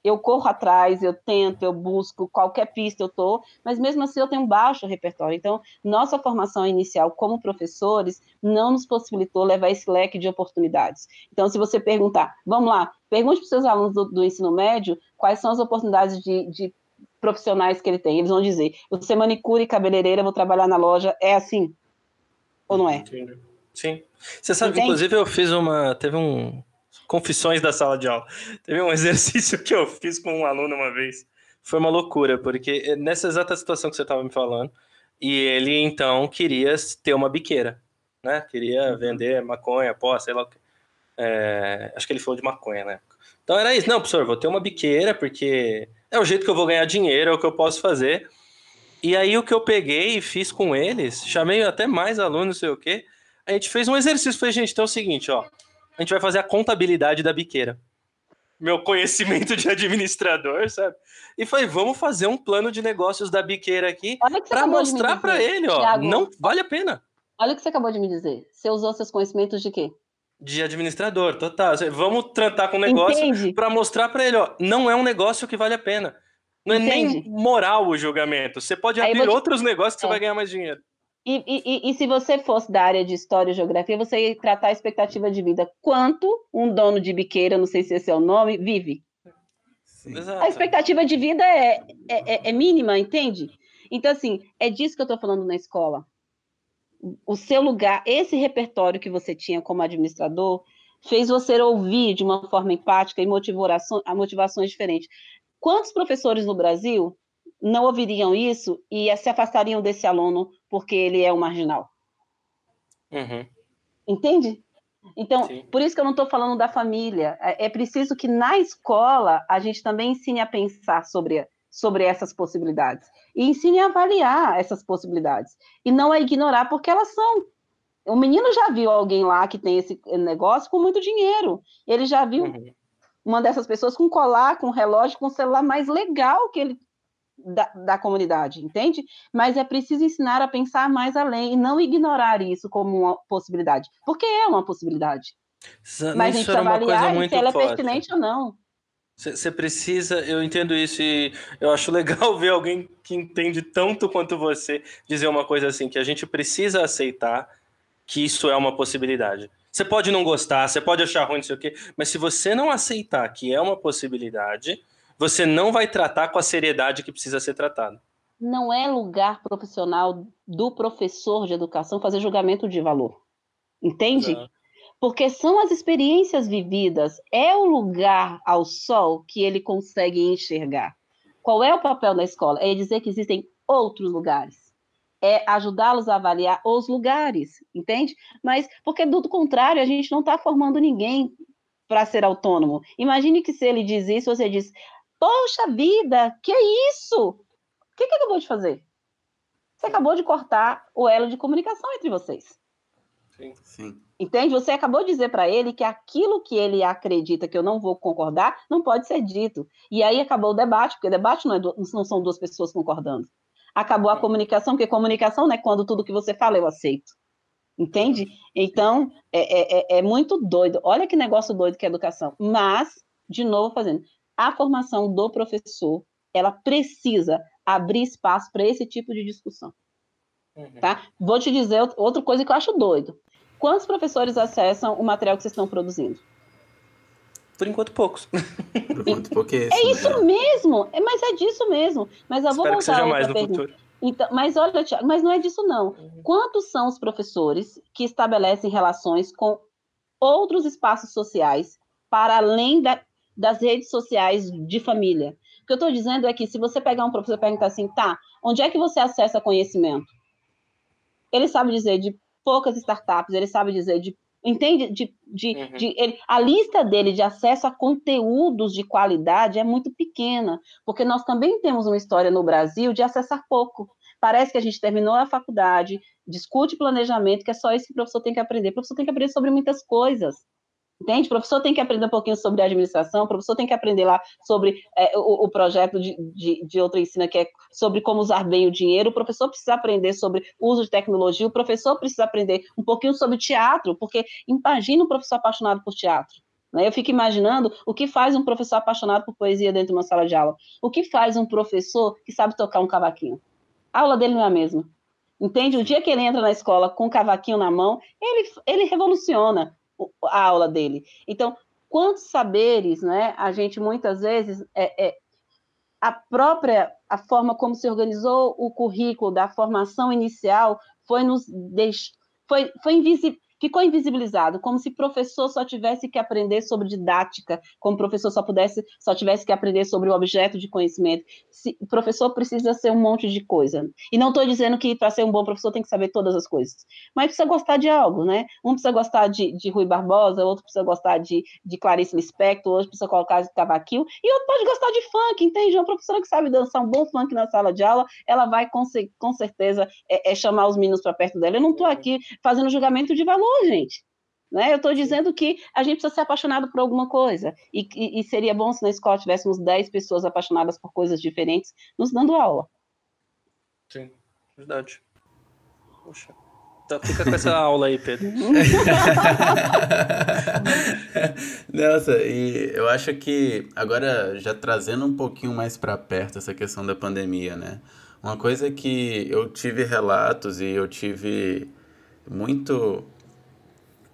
Speaker 6: Eu corro atrás, eu tento, eu busco qualquer pista eu tô, mas mesmo assim eu tenho um baixo repertório. Então, nossa formação inicial como professores não nos possibilitou levar esse leque de oportunidades. Então, se você perguntar, vamos lá, pergunte para os seus alunos do, do, ensino médio quais são as oportunidades de, de profissionais que ele tem. Eles vão dizer, eu sou manicure e cabeleireira, vou trabalhar na loja, é assim? Ou não é?
Speaker 5: Entendi. Sim. Você sabe que, inclusive, eu fiz uma. Teve um. Confissões da sala de aula. <laughs> Teve um exercício que eu fiz com um aluno uma vez. Foi uma loucura, porque nessa exata situação que você estava me falando, e ele então queria ter uma biqueira, né? Queria uhum. vender maconha, pó, sei lá o que. É, acho que ele falou de maconha na época. Então era isso. Não, professor, vou ter uma biqueira, porque é o jeito que eu vou ganhar dinheiro, é o que eu posso fazer. E aí o que eu peguei e fiz com eles, chamei até mais alunos, não sei o quê a gente fez um exercício. Falei, gente, então é o seguinte, ó. A gente vai fazer a contabilidade da biqueira. Meu conhecimento de administrador, sabe? E falei, vamos fazer um plano de negócios da biqueira aqui para mostrar para ele, ó. Thiago, não vale a pena.
Speaker 6: Olha o que você acabou de me dizer. Você usou seus conhecimentos de quê?
Speaker 5: De administrador, total. Vamos tratar com o negócio para mostrar para ele, ó, não é um negócio que vale a pena. Não Entende? é nem moral o julgamento. Você pode abrir te... outros negócios que é. você vai ganhar mais dinheiro.
Speaker 6: E, e, e, se você fosse da área de história e geografia, você ia tratar a expectativa de vida. Quanto um dono de biqueira, não sei se esse é o nome, vive? A expectativa de vida é, é, é, é, mínima, entende? Então, assim, é disso que eu estou falando na escola. O seu lugar, esse repertório que você tinha como administrador, fez você ouvir de uma forma empática e motivações, motivações diferentes. Quantos professores no Brasil não ouviriam isso e se afastariam desse aluno porque ele é um marginal.
Speaker 5: Uhum.
Speaker 6: Entende? Então, Sim. por isso que eu não estou falando da família. É, é preciso que na escola a gente também ensine a pensar sobre, sobre essas possibilidades. E ensine a avaliar essas possibilidades. E não a ignorar, porque elas são. O menino já viu alguém lá que tem esse negócio com muito dinheiro. Ele já viu uhum. uma dessas pessoas com colar, com relógio, com celular mais legal que ele da, da, comunidade, entende? Mas é preciso ensinar a pensar mais além e não ignorar isso como uma possibilidade, porque é uma possibilidade. Mas a gente avaliar se ela é forte. é pertinente ou não.
Speaker 5: Você precisa, eu entendo isso e eu acho legal <laughs> ver alguém que entende tanto quanto você dizer uma coisa assim, que a gente precisa aceitar que isso é uma possibilidade. Você pode não gostar, você pode achar ruim, não sei o quê, mas se você não aceitar que é uma possibilidade, você não vai tratar com a seriedade que precisa ser tratado.
Speaker 6: Não é lugar profissional do professor de educação fazer julgamento de valor. Entende? Exato. Porque são as experiências vividas, é o lugar ao sol que ele consegue enxergar. Qual é o papel da escola? É dizer que existem outros lugares é ajudá-los a avaliar os lugares, entende? Mas, porque do contrário, a gente não está formando ninguém para ser autônomo. Imagine que se ele diz isso, você diz, poxa vida, que é isso? O que, que acabou de fazer? Você acabou de cortar o elo de comunicação entre vocês.
Speaker 2: Sim, sim.
Speaker 6: Entende? Você acabou de dizer para ele que aquilo que ele acredita que eu não vou concordar não pode ser dito. E aí acabou o debate, porque debate não, é do, não são duas pessoas concordando acabou a comunicação, porque comunicação não é quando tudo que você fala eu aceito. Entende? Então, é, é, é, é muito doido. Olha que negócio doido que é a educação. Mas, de novo, fazendo, a formação do professor, ela precisa abrir espaço para esse tipo de discussão. Uhum. Tá? Vou te dizer outra coisa que eu acho doido. Quantos professores acessam o material que vocês estão produzindo?
Speaker 5: Por enquanto, poucos. <laughs>
Speaker 2: Por enquanto, pouquíssimo.
Speaker 6: É isso né? mesmo, é, mas é disso mesmo. Mas eu vou
Speaker 5: Espero
Speaker 6: voltar
Speaker 5: que seja mais no pergunta. futuro.
Speaker 6: Então, mas olha, Tiago, mas não é disso não. Uhum. Quantos são os professores que estabelecem relações com outros espaços sociais para além da, das redes sociais de família? O que eu estou dizendo é que se você pegar um professor e perguntar assim, tá, onde é que você acessa conhecimento? Ele sabe dizer de poucas startups, ele sabe dizer de Entende? De, de, uhum. de ele, a lista dele de acesso a conteúdos de qualidade é muito pequena, porque nós também temos uma história no Brasil de acessar pouco. Parece que a gente terminou a faculdade, discute planejamento, que é só isso que o professor tem que aprender. O professor tem que aprender sobre muitas coisas. Entende? O professor tem que aprender um pouquinho sobre administração, o professor tem que aprender lá sobre é, o, o, projeto de, de, de outra ensina, que é sobre como usar bem o dinheiro, o professor precisa aprender sobre uso de tecnologia, o professor precisa aprender um pouquinho sobre teatro, porque imagina um professor apaixonado por teatro. Né? Eu fico imaginando o que faz um professor apaixonado por poesia dentro de uma sala de aula. O que faz um professor que sabe tocar um cavaquinho? A aula dele não é a mesma. Entende? O dia que ele entra na escola com o cavaquinho na mão, ele, ele revoluciona a aula dele. Então, quantos saberes, né? A gente muitas vezes é, é, a própria a forma como se organizou o currículo da formação inicial foi nos deix... foi, foi invisível ficou invisibilizado, como se professor só tivesse que aprender sobre didática, como professor só pudesse, só tivesse que aprender sobre o objeto de conhecimento. Se, o professor precisa ser um monte de coisa. E não estou dizendo que para ser um bom professor tem que saber todas as coisas, mas precisa gostar de algo, né? Um precisa gostar de, de Rui Barbosa, outro precisa gostar de, de Clarice Lispector, outro precisa colocar de cavaquinho, e outro pode gostar de funk, entende? Uma professora que sabe dançar um bom funk na sala de aula, ela vai com, com certeza é, é chamar os meninos para perto dela. Eu não estou aqui fazendo julgamento de valor, gente. Né? Eu estou dizendo que a gente precisa ser apaixonado por alguma coisa. E, e, e, seria bom se na escola tivéssemos 10 pessoas apaixonadas por coisas diferentes nos dando aula.
Speaker 5: Sim, verdade. Poxa. Então fica com essa aula aí, Pedro. <laughs>
Speaker 2: Nossa, e eu acho que agora já trazendo um pouquinho mais para perto essa questão da pandemia, né? Uma coisa que eu tive relatos e eu tive muito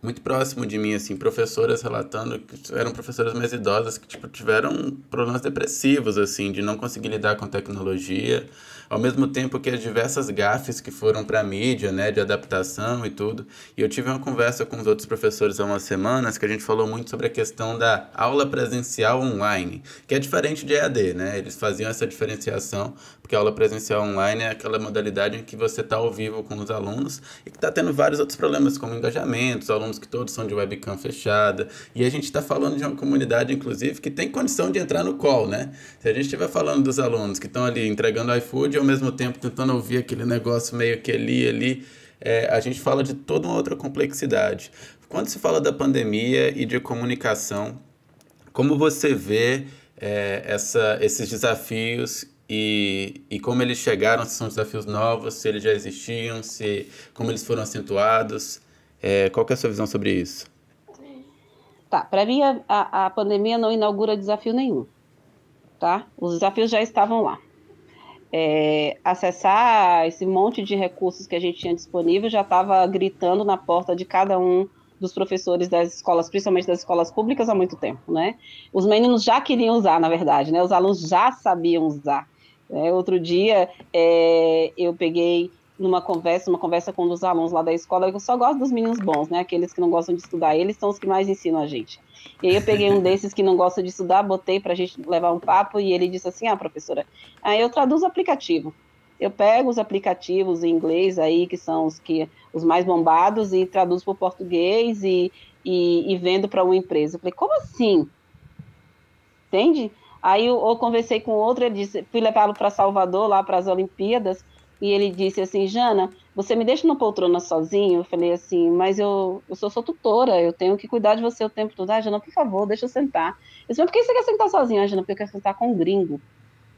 Speaker 2: muito próximo de mim, assim, professoras relatando que eram professoras mais idosas que, tipo, tiveram problemas depressivos, assim, de não conseguir lidar com tecnologia, ao mesmo tempo que as diversas gafes que foram para a mídia, né, de adaptação e tudo. E eu tive uma conversa com os outros professores há umas semanas que a gente falou muito sobre a questão da aula presencial online, que é diferente de EAD, né? Eles faziam essa diferenciação, porque a aula presencial online é aquela modalidade em que você está ao vivo com os alunos e que está tendo vários outros problemas, como engajamento, os alunos que todos são de webcam fechada. E a gente está falando de uma comunidade, inclusive, que tem condição de entrar no call, né? Se a gente estiver falando dos alunos que estão ali entregando iFood ao mesmo tempo tentando ouvir aquele negócio meio que ali, ali, é, a gente fala de toda uma outra complexidade. Quando se fala da pandemia e de comunicação, como você vê é, essa, esses desafios e, e como eles chegaram, se são desafios novos, se eles já existiam, se como eles foram acentuados? É, qual é a sua visão sobre isso?
Speaker 6: Tá, para mim a, a pandemia não inaugura desafio nenhum, tá? Os desafios já estavam lá é, acessar esse monte de recursos que a gente tinha disponível já estava gritando na porta de cada um dos professores das escolas, principalmente das escolas públicas, há muito tempo, né? Os meninos já queriam usar, na verdade, né? Os alunos já sabiam usar. É, outro dia, é, eu peguei numa conversa, uma conversa com um dos alunos lá da escola, eu só gosto dos meninos bons, né? Aqueles que não gostam de estudar, eles são os que mais ensinam a gente. E aí eu peguei um desses que não gosta de estudar, botei para a gente levar um papo e ele disse assim: "Ah, professora, aí eu traduzo aplicativo. Eu pego os aplicativos em inglês aí que são os que os mais bombados e traduzo para o português e, e, e vendo para uma empresa". Eu falei: "Como assim?" Entende? Aí eu, eu conversei com outro, ele disse, fui levá-lo para Salvador, lá para as Olimpíadas, e ele disse assim, Jana, você me deixa na poltrona sozinho? Eu falei assim, mas eu, eu sou sua tutora, eu tenho que cuidar de você o tempo todo. Ah, Jana, por favor, deixa eu sentar. Eu disse, mas por que você quer sentar sozinho? Ah, Jana, porque eu quero sentar com um gringo.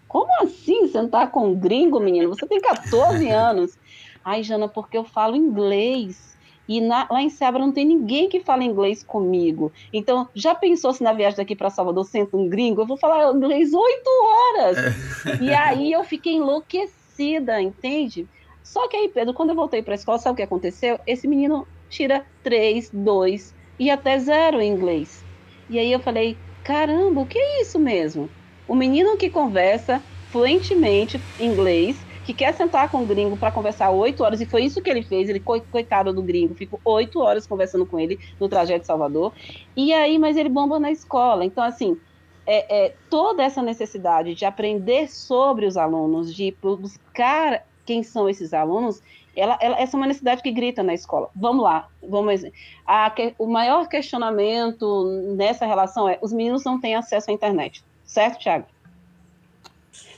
Speaker 6: Como assim sentar com um gringo, menino? Você tem 14 <laughs> anos. Ai, Jana, porque eu falo inglês. E na, lá em Seabra não tem ninguém que fala inglês comigo. Então, já pensou se na viagem daqui para Salvador senta um gringo? Eu vou falar inglês oito horas. É. E aí eu fiquei enlouquecida, entende? Só que aí, Pedro, quando eu voltei para a escola, sabe o que aconteceu? Esse menino tira três, dois e até zero em inglês. E aí eu falei, caramba, o que é isso mesmo? O menino que conversa fluentemente inglês que quer sentar com o gringo para conversar oito horas, e foi isso que ele fez, ele, coitado do gringo, ficou oito horas conversando com ele no trajeto de Salvador, e aí, mas ele bomba na escola, então, assim, é, é, toda essa necessidade de aprender sobre os alunos, de buscar quem são esses alunos, ela, ela, essa é uma necessidade que grita na escola. Vamos lá, vamos. A, o maior questionamento nessa relação é: os meninos não têm acesso à internet, certo, Thiago?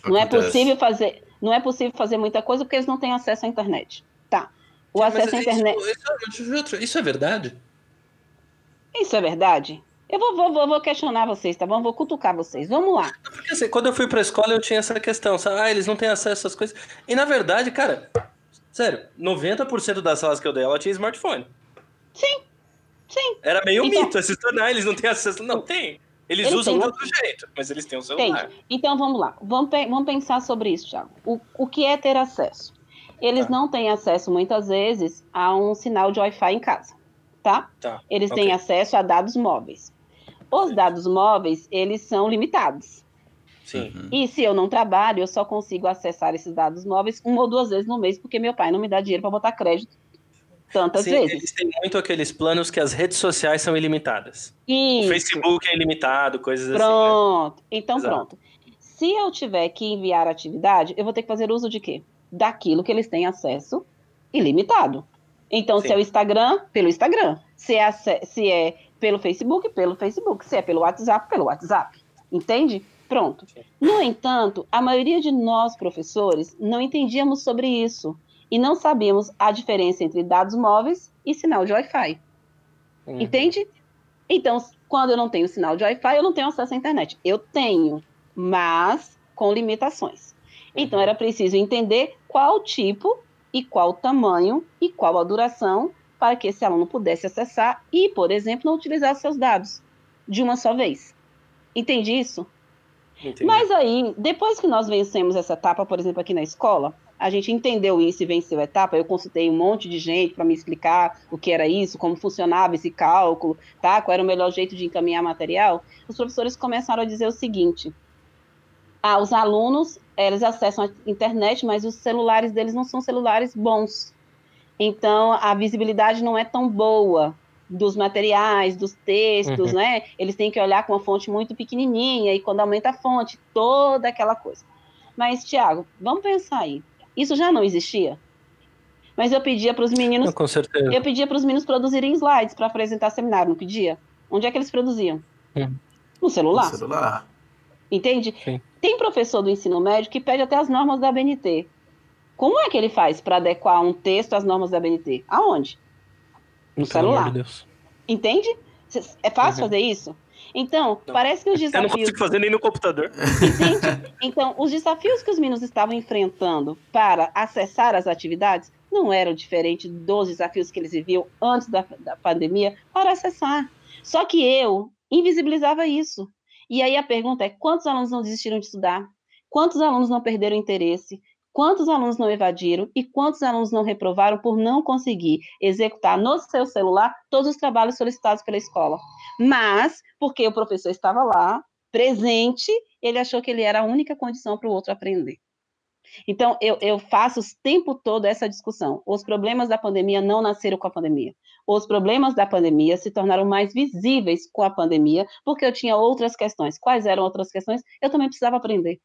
Speaker 6: Não é possível fazer não é possível fazer muita coisa porque eles não têm acesso à internet. Tá. O acesso à internet.
Speaker 5: Isso, isso, é verdade?
Speaker 6: Isso é verdade? Eu vou, vou, vou, questionar vocês, tá bom? Vou cutucar vocês. Vamos lá.
Speaker 5: Porque assim, quando eu fui pra escola, eu tinha essa questão, sabe? Ah, eles não têm acesso essas coisas. E na verdade, cara, sério, 90% das salas que eu dei ela tinha smartphone.
Speaker 6: Sim. Sim.
Speaker 5: Era meio então... mito se tornar, eles não têm acesso. Não, tem. Eles Ele usam de outro jeito, mas eles têm o celular. Tem.
Speaker 6: Então vamos lá, vamos, vamos pensar sobre isso, Thiago. O, o que é ter acesso? Eles tá. não têm acesso muitas vezes a um sinal de Wi-Fi em casa, tá? tá. Eles okay. têm acesso a dados móveis. Os dados móveis, eles são limitados.
Speaker 5: Sim. Uhum.
Speaker 6: E se eu não trabalho, eu só consigo acessar esses dados móveis uma ou duas vezes no mês, porque meu pai não me dá dinheiro para botar crédito tantas Sim, vezes.
Speaker 5: Eles têm muito aqueles planos que as redes sociais são ilimitadas.
Speaker 6: Isso.
Speaker 5: O Facebook é ilimitado, coisas
Speaker 6: pronto. assim. Né? Pronto. Então, Exato. pronto. Se eu tiver que enviar atividade, eu vou ter que fazer uso de quê? Daquilo que eles têm acesso ilimitado. Então, Sim. se é o Instagram, pelo Instagram. Se é, se é pelo Facebook, pelo Facebook. Se é pelo WhatsApp, pelo WhatsApp. Entende? Pronto. No entanto, a maioria de nós, professores, não entendíamos sobre isso e não sabíamos a diferença entre dados móveis e sinal de Wi-Fi. Uhum. Entende? Então, quando eu não tenho sinal de Wi-Fi, eu não tenho acesso à internet. Eu tenho, mas com limitações. Então, uhum. era preciso entender qual tipo e qual tamanho e qual a duração para que esse aluno pudesse acessar e, por exemplo, não utilizar seus dados de uma só vez. Entende isso? Entendi. Mas aí, depois que nós vencemos essa etapa, por exemplo, aqui na escola, a gente entendeu isso e venceu a etapa. Eu consultei um monte de gente para me explicar o que era isso, como funcionava esse cálculo, tá? Qual era o melhor jeito de encaminhar material. Os professores começaram a dizer o seguinte: ah, os alunos eles acessam a internet, mas os celulares deles não são celulares bons. Então a visibilidade não é tão boa dos materiais, dos textos, uhum. né? Eles têm que olhar com uma fonte muito pequenininha e quando aumenta a fonte, toda aquela coisa. Mas, Tiago, vamos pensar aí. Isso já não existia. Mas eu pedia para os meninos. Não,
Speaker 5: com certeza.
Speaker 6: Eu pedia para os meninos produzirem slides para apresentar seminário, não pedia? Onde é que eles produziam? Hum. No celular.
Speaker 2: No celular.
Speaker 6: Entende? Sim. Tem professor do ensino médio que pede até as normas da BNT. Como é que ele faz para adequar um texto às normas da BNT? Aonde? No Pelo celular. De Entende? É fácil uhum. fazer isso? Então, não. parece que os desafios. <laughs>
Speaker 5: Eu não consigo fazer nem no computador.
Speaker 6: Entende? Então, os desafios que os meninos estavam enfrentando para acessar as atividades não eram diferentes dos desafios que eles viviam antes da, da pandemia para acessar. Só que eu invisibilizava isso. E aí a pergunta é: quantos alunos não desistiram de estudar? Quantos alunos não perderam interesse? Quantos alunos não evadiram e quantos alunos não reprovaram por não conseguir executar no seu celular todos os trabalhos solicitados pela escola. Mas, porque o professor estava lá, presente, ele achou que ele era a única condição para o outro aprender. Então, eu, eu faço o tempo todo essa discussão. Os problemas da pandemia não nasceram com a pandemia. Os problemas da pandemia se tornaram mais visíveis com a pandemia, porque eu tinha outras questões. Quais eram outras questões? Eu também precisava aprender.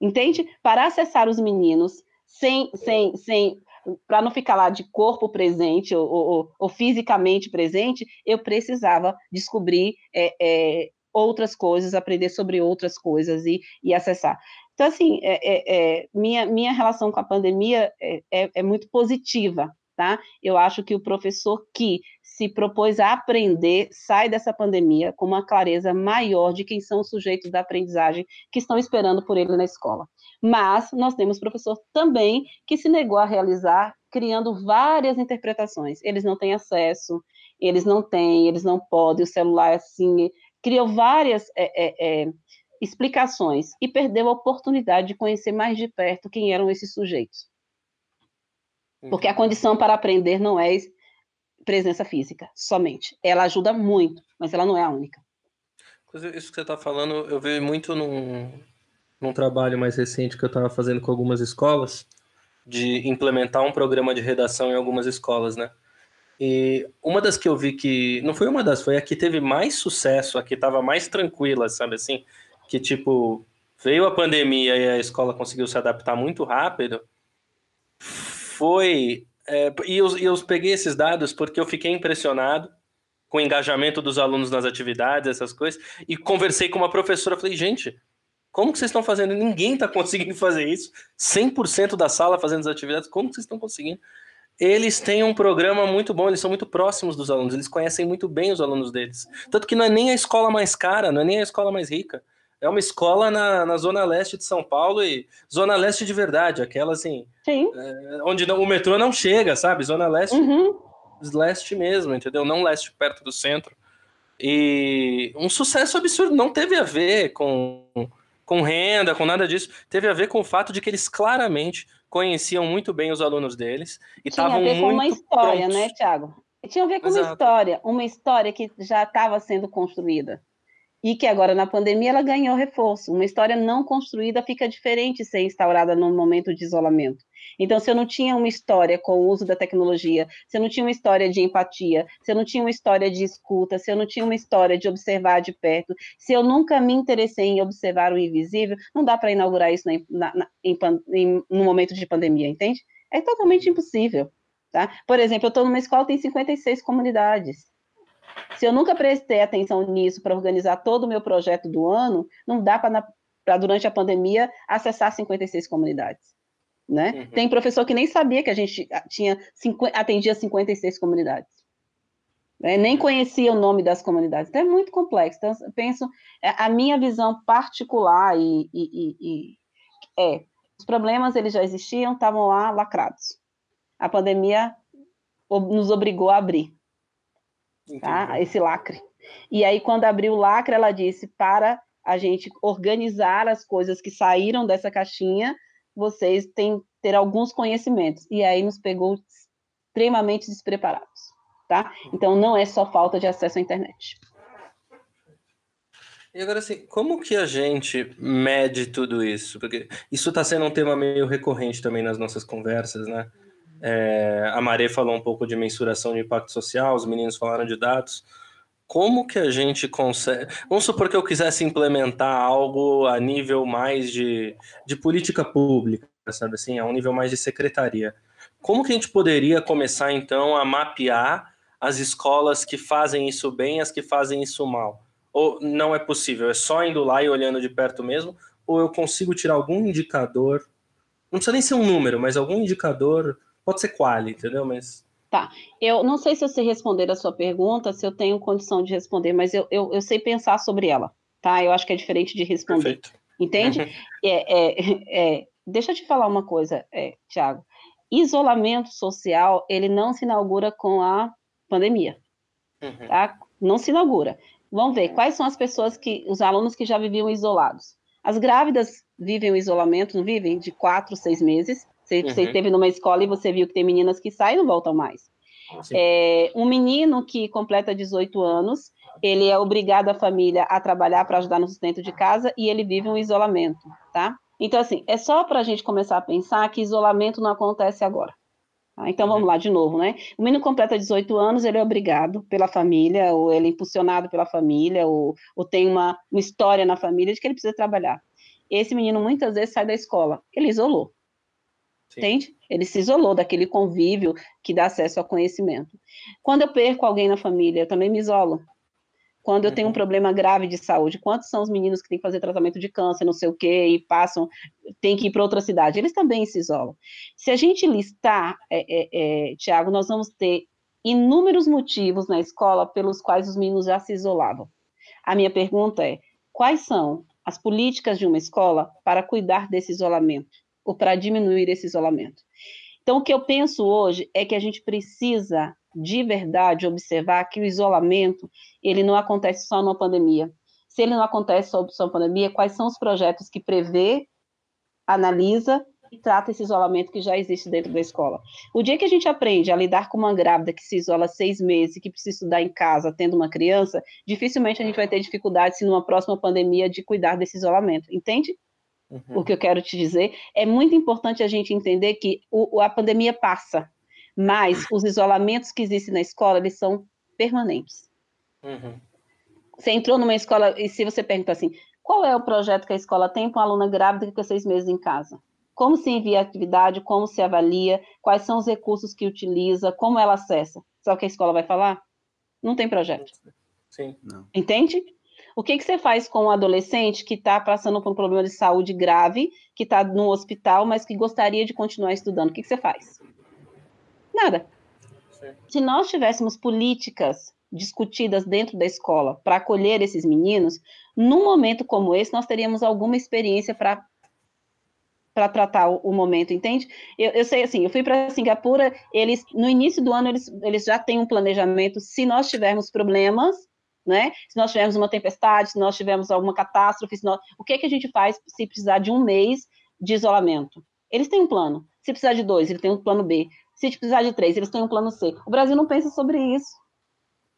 Speaker 6: Entende? Para acessar os meninos sem, sem, sem para não ficar lá de corpo presente ou, ou, ou, fisicamente presente, eu precisava descobrir é, é, outras coisas, aprender sobre outras coisas e, e acessar. Então, assim, é, é, é, minha, minha relação com a pandemia é, é, é, muito positiva, tá? Eu acho que o professor que se propôs a aprender sai dessa pandemia com uma clareza maior de quem são os sujeitos da aprendizagem que estão esperando por ele na escola. Mas nós temos professor também que se negou a realizar, criando várias interpretações. Eles não têm acesso, eles não têm, eles não podem, o celular é assim, criou várias é, é, explicações e perdeu a oportunidade de conhecer mais de perto quem eram esses sujeitos. Porque a condição para aprender não é presença física, somente. Ela ajuda muito, mas ela não é a única.
Speaker 5: Isso que você está falando, eu vi muito num, num trabalho mais recente que eu estava fazendo com algumas escolas, de implementar um programa de redação em algumas escolas, né? E uma das que eu vi que. Não foi uma das, foi a que teve mais sucesso, a que estava mais tranquila, sabe assim? que, tipo, veio a pandemia e a escola conseguiu se adaptar muito rápido, foi. É, e, eu, eu peguei esses dados porque eu fiquei impressionado com o engajamento dos alunos nas atividades, essas coisas, e conversei com uma professora, falei, gente, como que vocês estão fazendo? Ninguém está <laughs> conseguindo fazer isso. 100% da sala fazendo as atividades, como que vocês estão conseguindo? Eles têm um programa muito bom, eles são muito próximos dos alunos, eles conhecem muito bem os alunos deles. Tanto que não é nem a escola mais cara, não é nem a escola mais rica. É uma escola na, na zona leste de São Paulo e zona leste de verdade, aquela assim, é, onde não, o metrô não chega, sabe? Zona leste, uhum. leste mesmo, entendeu? Não leste perto do centro. E um sucesso absurdo, não teve a ver com, com renda, com nada disso, teve a ver com o fato de que eles claramente conheciam muito bem os alunos deles e estavam muito
Speaker 6: com uma história, prontos. né, Tiago? Tinha a ver com Exato. uma história, uma história que já estava sendo construída e que agora na pandemia ela ganhou reforço. Uma história não construída fica diferente ser instaurada num momento de isolamento. Então, se eu não tinha uma história com o uso da tecnologia, se eu não tinha uma história de empatia, se eu não tinha uma história de escuta, se eu não tinha uma história de observar de perto, se eu nunca me interessei em observar o invisível, não dá para inaugurar isso na, na, em, em, no momento de pandemia, entende? É totalmente impossível. Tá? Por exemplo, eu estou numa escola que tem 56 comunidades. Se eu nunca prestei atenção nisso para organizar todo o meu projeto do ano, não dá para, durante a pandemia, acessar 56 comunidades. Né? Uhum. Tem professor que nem sabia que a gente tinha, atendia 56 comunidades. Né? Nem conhecia o nome das comunidades. Então, é muito complexo. Então, penso, é, a minha visão particular e, e, e é, os problemas eles já existiam, estavam lá lacrados. A pandemia nos obrigou a abrir tá? esse lacre. E aí, quando abriu o lacre, ela disse: para a gente organizar as coisas que saíram dessa caixinha, vocês têm ter alguns conhecimentos. E aí nos pegou extremamente despreparados, tá? Então não é só falta de acesso à internet.
Speaker 5: E agora assim, como que a gente mede tudo isso? Porque isso está sendo um tema meio recorrente também nas nossas conversas, né? É, a Maré falou um pouco de mensuração de impacto social, os meninos falaram de dados. Como que a gente consegue. Vamos supor que eu quisesse implementar algo a nível mais de, de política pública, sabe assim, a um nível mais de secretaria. Como que a gente poderia começar então a mapear as escolas que fazem isso bem as que fazem isso mal? Ou não é possível? É só indo lá e olhando de perto mesmo? Ou eu consigo tirar algum indicador? Não precisa nem ser um número, mas algum indicador Pode ser quali, entendeu? Mas.
Speaker 6: Tá. Eu não sei se eu sei responder a sua pergunta, se eu tenho condição de responder, mas eu, eu, eu sei pensar sobre ela, tá? Eu acho que é diferente de responder. Perfeito. Entende? Uhum. <laughs> É, é, é, deixa eu te falar uma coisa, é, Tiago. Isolamento social, ele não se inaugura com a pandemia. Uhum. Tá? Não se inaugura. Vamos ver, quais são as pessoas que, os alunos que já viviam isolados? As grávidas vivem o isolamento, não vivem? De quatro, seis meses. Você, uhum. você esteve numa escola e você viu que tem meninas que saem e não voltam mais. É, um menino que completa 18 anos, ele é obrigado a família a trabalhar para ajudar no sustento de casa e ele vive um isolamento, tá? Então, assim, é só para a gente começar a pensar que isolamento não acontece agora. Tá? Então, vamos uhum. lá de novo, né? O menino completa 18 anos, ele é obrigado pela família, ou ele é impulsionado pela família, ou, ou tem uma, uma história na família de que ele precisa trabalhar. Esse menino muitas vezes sai da escola, ele isolou. Sim. Entende? Ele se isolou daquele convívio que dá acesso ao conhecimento. Quando eu perco alguém na família, eu também me isolo. Quando eu tenho um uhum. problema grave de saúde, quantos são os meninos que têm que fazer tratamento de câncer, não sei o quê, e passam, tem que ir para outra cidade? Eles também se isolam. Se a gente listar, é, é, é, Tiago, nós vamos ter inúmeros motivos na escola pelos quais os meninos já se isolavam. A minha pergunta é: quais são as políticas de uma escola para cuidar desse isolamento? Ou para diminuir esse isolamento. Então, o que eu penso hoje é que a gente precisa, de verdade, observar que o isolamento, ele não acontece só numa pandemia. Se ele não acontece só numa pandemia, quais são os projetos que prevê, analisa e trata esse isolamento que já existe dentro da escola. O dia que a gente aprende a lidar com uma grávida que se isola seis meses, que precisa estudar em casa, tendo uma criança, dificilmente a gente vai ter dificuldade, se numa próxima pandemia, de cuidar desse isolamento, entende? Uhum. O que eu quero te dizer é muito importante a gente entender que o, a pandemia passa, mas os isolamentos que existem na escola eles são permanentes. Uhum. Você entrou numa escola e se você pergunta assim, qual é o projeto que a escola tem para uma aluna grávida que fica seis meses em casa? Como se envia a atividade, como se avalia, quais são os recursos que utiliza, como ela acessa? Sabe o que a escola vai falar? Não tem projeto.
Speaker 5: Sim. Não.
Speaker 6: Entende? O que, que você faz com um adolescente que está passando por um problema de saúde grave, que está no hospital, mas que gostaria de continuar estudando? O que, que você faz? Nada. Sim. Se nós tivéssemos políticas discutidas dentro da escola para acolher esses meninos, num momento como esse, nós teríamos alguma experiência para para tratar o, o, momento, entende? Eu, eu, sei assim, eu fui para Singapura, eles no início do ano eles, eles já têm um planejamento. Se nós tivermos problemas, né? Se nós tivermos uma tempestade, se nós tivermos alguma catástrofe, nós... o que, é que a gente faz se precisar de um mês de isolamento? Eles têm um plano. Se precisar de dois, ele tem um plano B. Se precisar de três, eles têm um plano C. O Brasil não pensa sobre isso.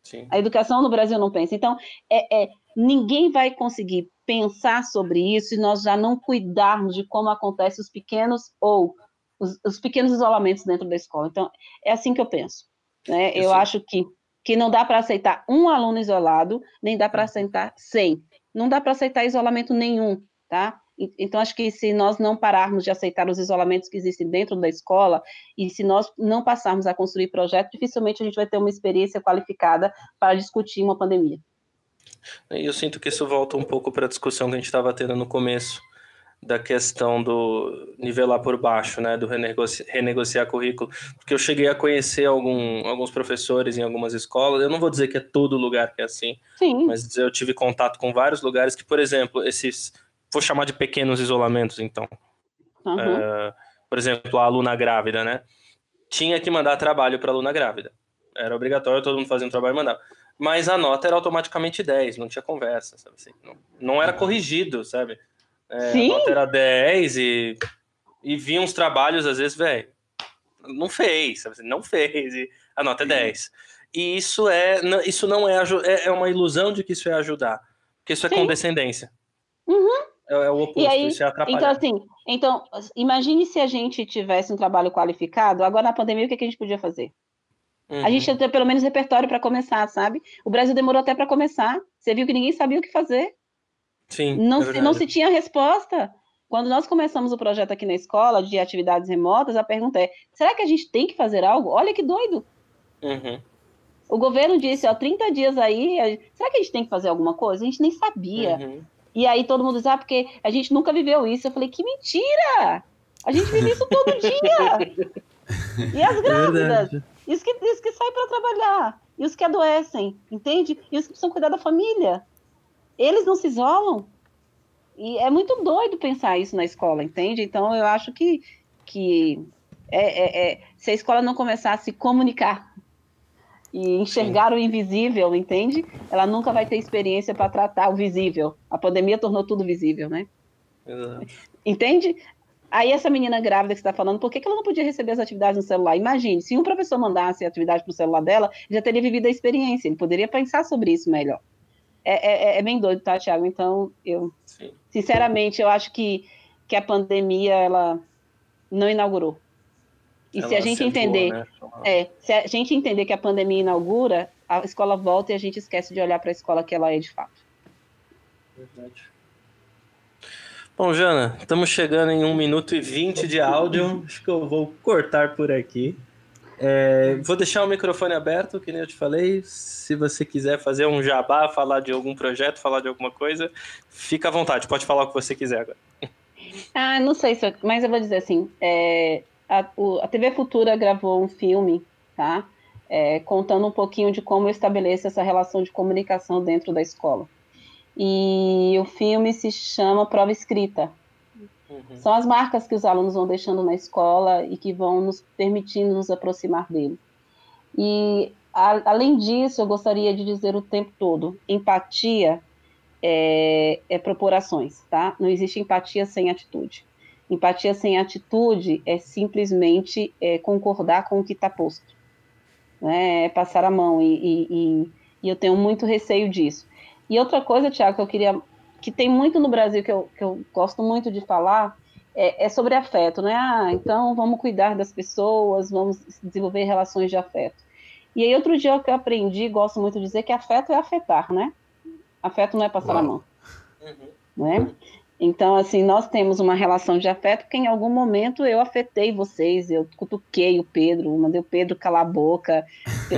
Speaker 6: Sim. A educação no Brasil não pensa. Então, é, é, ninguém vai conseguir pensar sobre isso se nós já não cuidarmos de como acontecem os pequenos ou os, os pequenos isolamentos dentro da escola. Então, é assim que eu penso. Né? Eu, eu acho que que não dá para aceitar um aluno isolado, nem dá para aceitar 100. Não dá para aceitar isolamento nenhum, tá? Então, acho que se nós não pararmos de aceitar os isolamentos que existem dentro da escola, e se nós não passarmos a construir projetos, dificilmente a gente vai ter uma experiência qualificada para discutir uma pandemia.
Speaker 5: Eu sinto que isso volta um pouco para a discussão que a gente estava tendo no começo, da questão do nivelar por baixo, né, do renegoci renegociar currículo, porque eu cheguei a conhecer algum, alguns professores em algumas escolas, eu não vou dizer que é todo lugar que é assim,
Speaker 6: Sim.
Speaker 5: mas eu tive contato com vários lugares que, por exemplo, esses, vou chamar de pequenos isolamentos, então, uhum. é, por exemplo, a aluna grávida, né, tinha que mandar trabalho para aluna grávida, era obrigatório, todo mundo fazia um trabalho e mandava, mas a nota era automaticamente 10, não tinha conversa, sabe assim, não, não era corrigido, sabe, é, Sim. Era 10 e, e vinha uns trabalhos, às vezes, velho, não fez, sabe? não fez, e a nota é 10. E isso é, isso não é, é, é uma ilusão de que isso é ajudar, porque isso é Sim. condescendência.
Speaker 6: Uhum.
Speaker 5: É, é, o oposto, aí, isso é atrapalhar.
Speaker 6: Então, assim, então, imagine se a gente tivesse um trabalho qualificado, agora na pandemia, o que, que a gente podia fazer? Uhum. A gente ia ter pelo menos repertório para começar, sabe? O Brasil demorou até para começar. Você viu que ninguém sabia o que fazer.
Speaker 5: Sim.
Speaker 6: Não, é se, não se tinha resposta. Quando nós começamos o projeto aqui na escola de atividades remotas, a pergunta é: será que a gente tem que fazer algo? Olha que doido.
Speaker 5: Uhum.
Speaker 6: O governo disse, ó, 30 dias aí, será que a gente tem que fazer alguma coisa? A gente nem sabia. Uhum. E aí todo mundo diz, ah, porque a gente nunca viveu isso. Eu falei, que mentira! A gente vive isso todo <laughs> dia! e as é grávidas? É isso que, isso que sai para trabalhar. E os que adoecem, entende? E os que precisam cuidar da família eles não se isolam. E é muito doido pensar isso na escola, entende? Então, eu acho que, que é, é, é, se a escola não começar a se comunicar e enxergar Sim. o invisível, entende? Ela nunca vai ter experiência para tratar o visível. A pandemia tornou tudo visível, né? Exato. Entende? Aí essa menina grávida que está falando, por que, que ela não podia receber as atividades no celular? Imagine, se um professor mandasse a atividade para o celular dela, já teria vivido a experiência, ele poderia pensar sobre isso melhor. É, é, é bem doido, tá, Tiago? Então, eu, Sim. sinceramente, eu acho que, que a pandemia, ela não inaugurou. E ela se a gente entender, né? é, se a gente entender que a pandemia inaugura, a escola volta e a gente esquece de olhar para a escola que ela é de fato.
Speaker 5: Verdade. Bom, Jana, estamos chegando em 1 minuto e 20 de áudio. Acho que eu vou cortar por aqui. É, vou deixar o microfone aberto, que nem eu te falei. Se você quiser fazer um jabá, falar de algum projeto, falar de alguma coisa, fica à vontade. Pode falar o que você quiser agora.
Speaker 6: Ah, não sei, mas eu vou dizer assim: é, a, a, TV Futura gravou um filme, tá? É, contando um pouquinho de como eu estabeleço essa relação de comunicação dentro da escola. E o filme se chama Prova Escrita. Uhum. São as marcas que os alunos vão deixando na escola e que vão nos permitindo nos aproximar dele. E, a, além disso, eu gostaria de dizer o tempo todo: empatia é, é proporções, tá? Não existe empatia sem atitude. Empatia sem atitude é simplesmente é, concordar com o que está posto, né? é passar a mão, e, e, e, e eu tenho muito receio disso. E outra coisa, Tiago, que eu queria. Que tem muito no Brasil que eu, que eu gosto muito de falar, é, é, sobre afeto, né? Ah, então vamos cuidar das pessoas, vamos desenvolver relações de afeto. E aí, outro dia que eu aprendi, gosto muito de dizer que afeto é afetar, né? Afeto não é passar Uau. a mão. Uhum. Né? Então, assim, nós temos uma relação de afeto porque em algum momento eu afetei vocês, eu cutuquei o Pedro, mandei o Pedro calar a boca,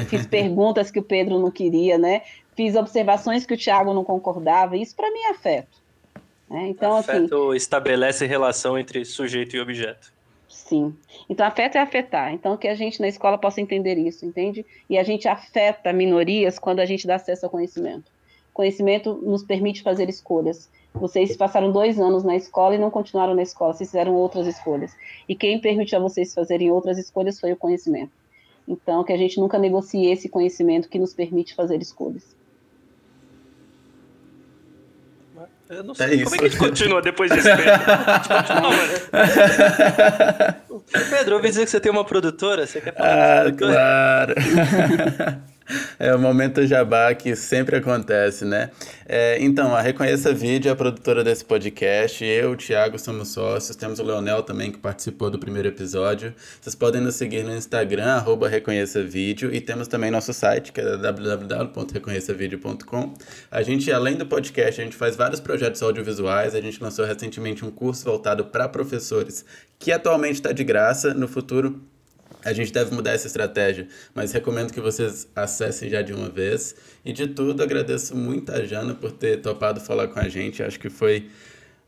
Speaker 6: fiz <laughs> perguntas que o Pedro não queria, né? Fiz observações que o Tiago não concordava, isso para mim é afeto. Né? Então,
Speaker 5: afeto assim, estabelece relação entre sujeito e objeto.
Speaker 6: Sim. Então, afeto é afetar. Então, que a gente na escola possa entender isso, entende? E a gente afeta minorias quando a gente dá acesso ao conhecimento. Conhecimento nos permite fazer escolhas. Vocês passaram dois anos na escola e não continuaram na escola, vocês fizeram outras escolhas. E quem permitiu a vocês fazerem outras escolhas foi o conhecimento. Então, que a gente nunca negocie esse conhecimento que nos permite fazer escolhas.
Speaker 5: Eu não é sei. É Como é que a gente continua depois disso, Pedro? continua, Pedro, eu ouvi dizer que você tem uma produtora. Você quer falar
Speaker 2: Ah, claro. <laughs> É o momento jabá que sempre acontece, né? É, então, a Reconheça Vídeo é a produtora desse podcast. Eu, o Thiago, somos sócios. Temos o Leonel também, que participou do primeiro episódio. Vocês podem nos seguir no Instagram, arroba Reconheça Vídeo. E temos também nosso site, que é www.reconheçavideo.com. A gente, além do podcast, a gente faz vários projetos audiovisuais. A gente lançou recentemente um curso voltado para professores, que atualmente está de graça. No futuro a gente deve mudar essa estratégia, mas recomendo que vocês acessem já de uma vez. E de tudo, agradeço muito a Jana por ter topado falar com a gente. Acho que foi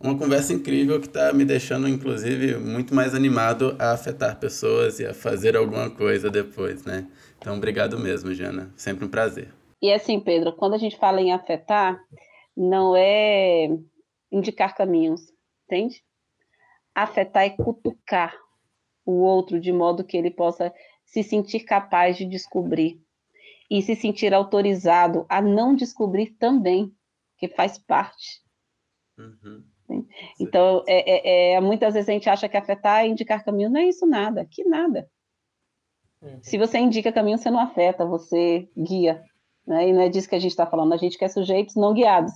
Speaker 2: uma conversa incrível que está me deixando, inclusive, muito mais animado a afetar pessoas e a fazer alguma coisa depois, né? Então, obrigado mesmo, Jana. Sempre um prazer.
Speaker 6: E assim, Pedro, quando a gente fala em afetar, não é indicar caminhos, entende? Afetar é cutucar o outro de modo que ele possa se sentir capaz de descobrir e se sentir autorizado a não descobrir também, que faz parte. Uhum. Então, é, é, é, muitas vezes a gente acha que afetar é indicar caminho, não é isso nada, que nada. Uhum. Se você indica caminho, você não afeta, você guia. Né? E não é disso que a gente está falando, a gente quer sujeitos não guiados.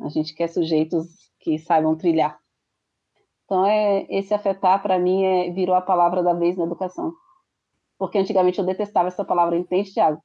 Speaker 6: A gente quer sujeitos que saibam trilhar. Então, é, esse afetar, para mim, é, virou a palavra da vez na educação. Porque antigamente eu detestava essa palavra, entende, Tiago?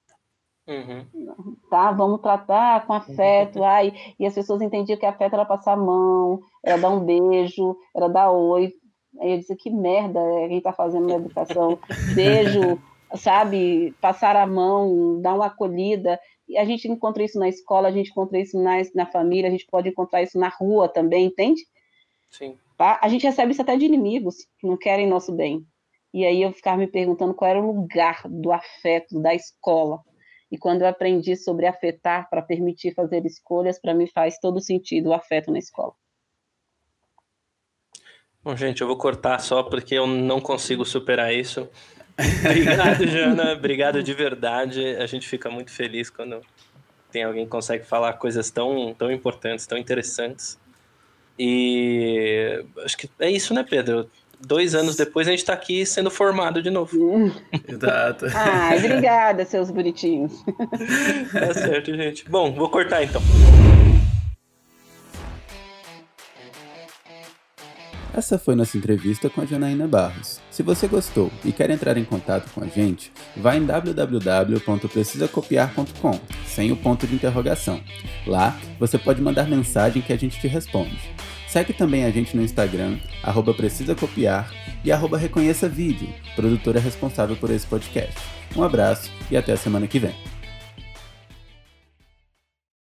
Speaker 6: Uhum. Tá, vamos tratar com afeto. Ai, e as pessoas entendiam que afeto era passar a mão, era dar um beijo, era dar oi. Aí eu disse, que merda é quem está fazendo na educação. <laughs> Beijo, sabe? Passar a mão, dar uma acolhida. E a gente encontra isso na escola, a gente encontra isso na, na família, a gente pode encontrar isso na rua também, entende? Sim. Tá? A gente recebe isso até de inimigos que não querem nosso bem. E aí eu ficava me perguntando qual era o lugar do afeto da escola. E quando eu aprendi sobre afetar para permitir fazer escolhas, para mim faz todo sentido o afeto na escola.
Speaker 5: Bom, gente, eu vou cortar só porque eu não consigo superar isso. Obrigado, <laughs> Jana. Obrigado de verdade. A gente fica muito feliz quando tem alguém que consegue falar coisas tão, tão importantes, tão interessantes. E acho que é isso, né, Pedro? Dois anos depois a gente tá aqui sendo formado de novo. <laughs>
Speaker 2: Exato.
Speaker 6: Ai, obrigada, seus bonitinhos.
Speaker 5: Tá certo, gente. Bom, vou cortar então.
Speaker 2: Essa foi nossa entrevista com a Janaína Barros. Se você gostou e quer entrar em contato com a gente, vá em www.precisacopiar.com, sem o ponto de interrogação. Lá, você pode mandar mensagem que a gente te responde. Segue também a gente no Instagram, arroba Precisa Copiar e arroba Reconheça Vídeo, produtora responsável por esse podcast. Um abraço e até a semana que vem.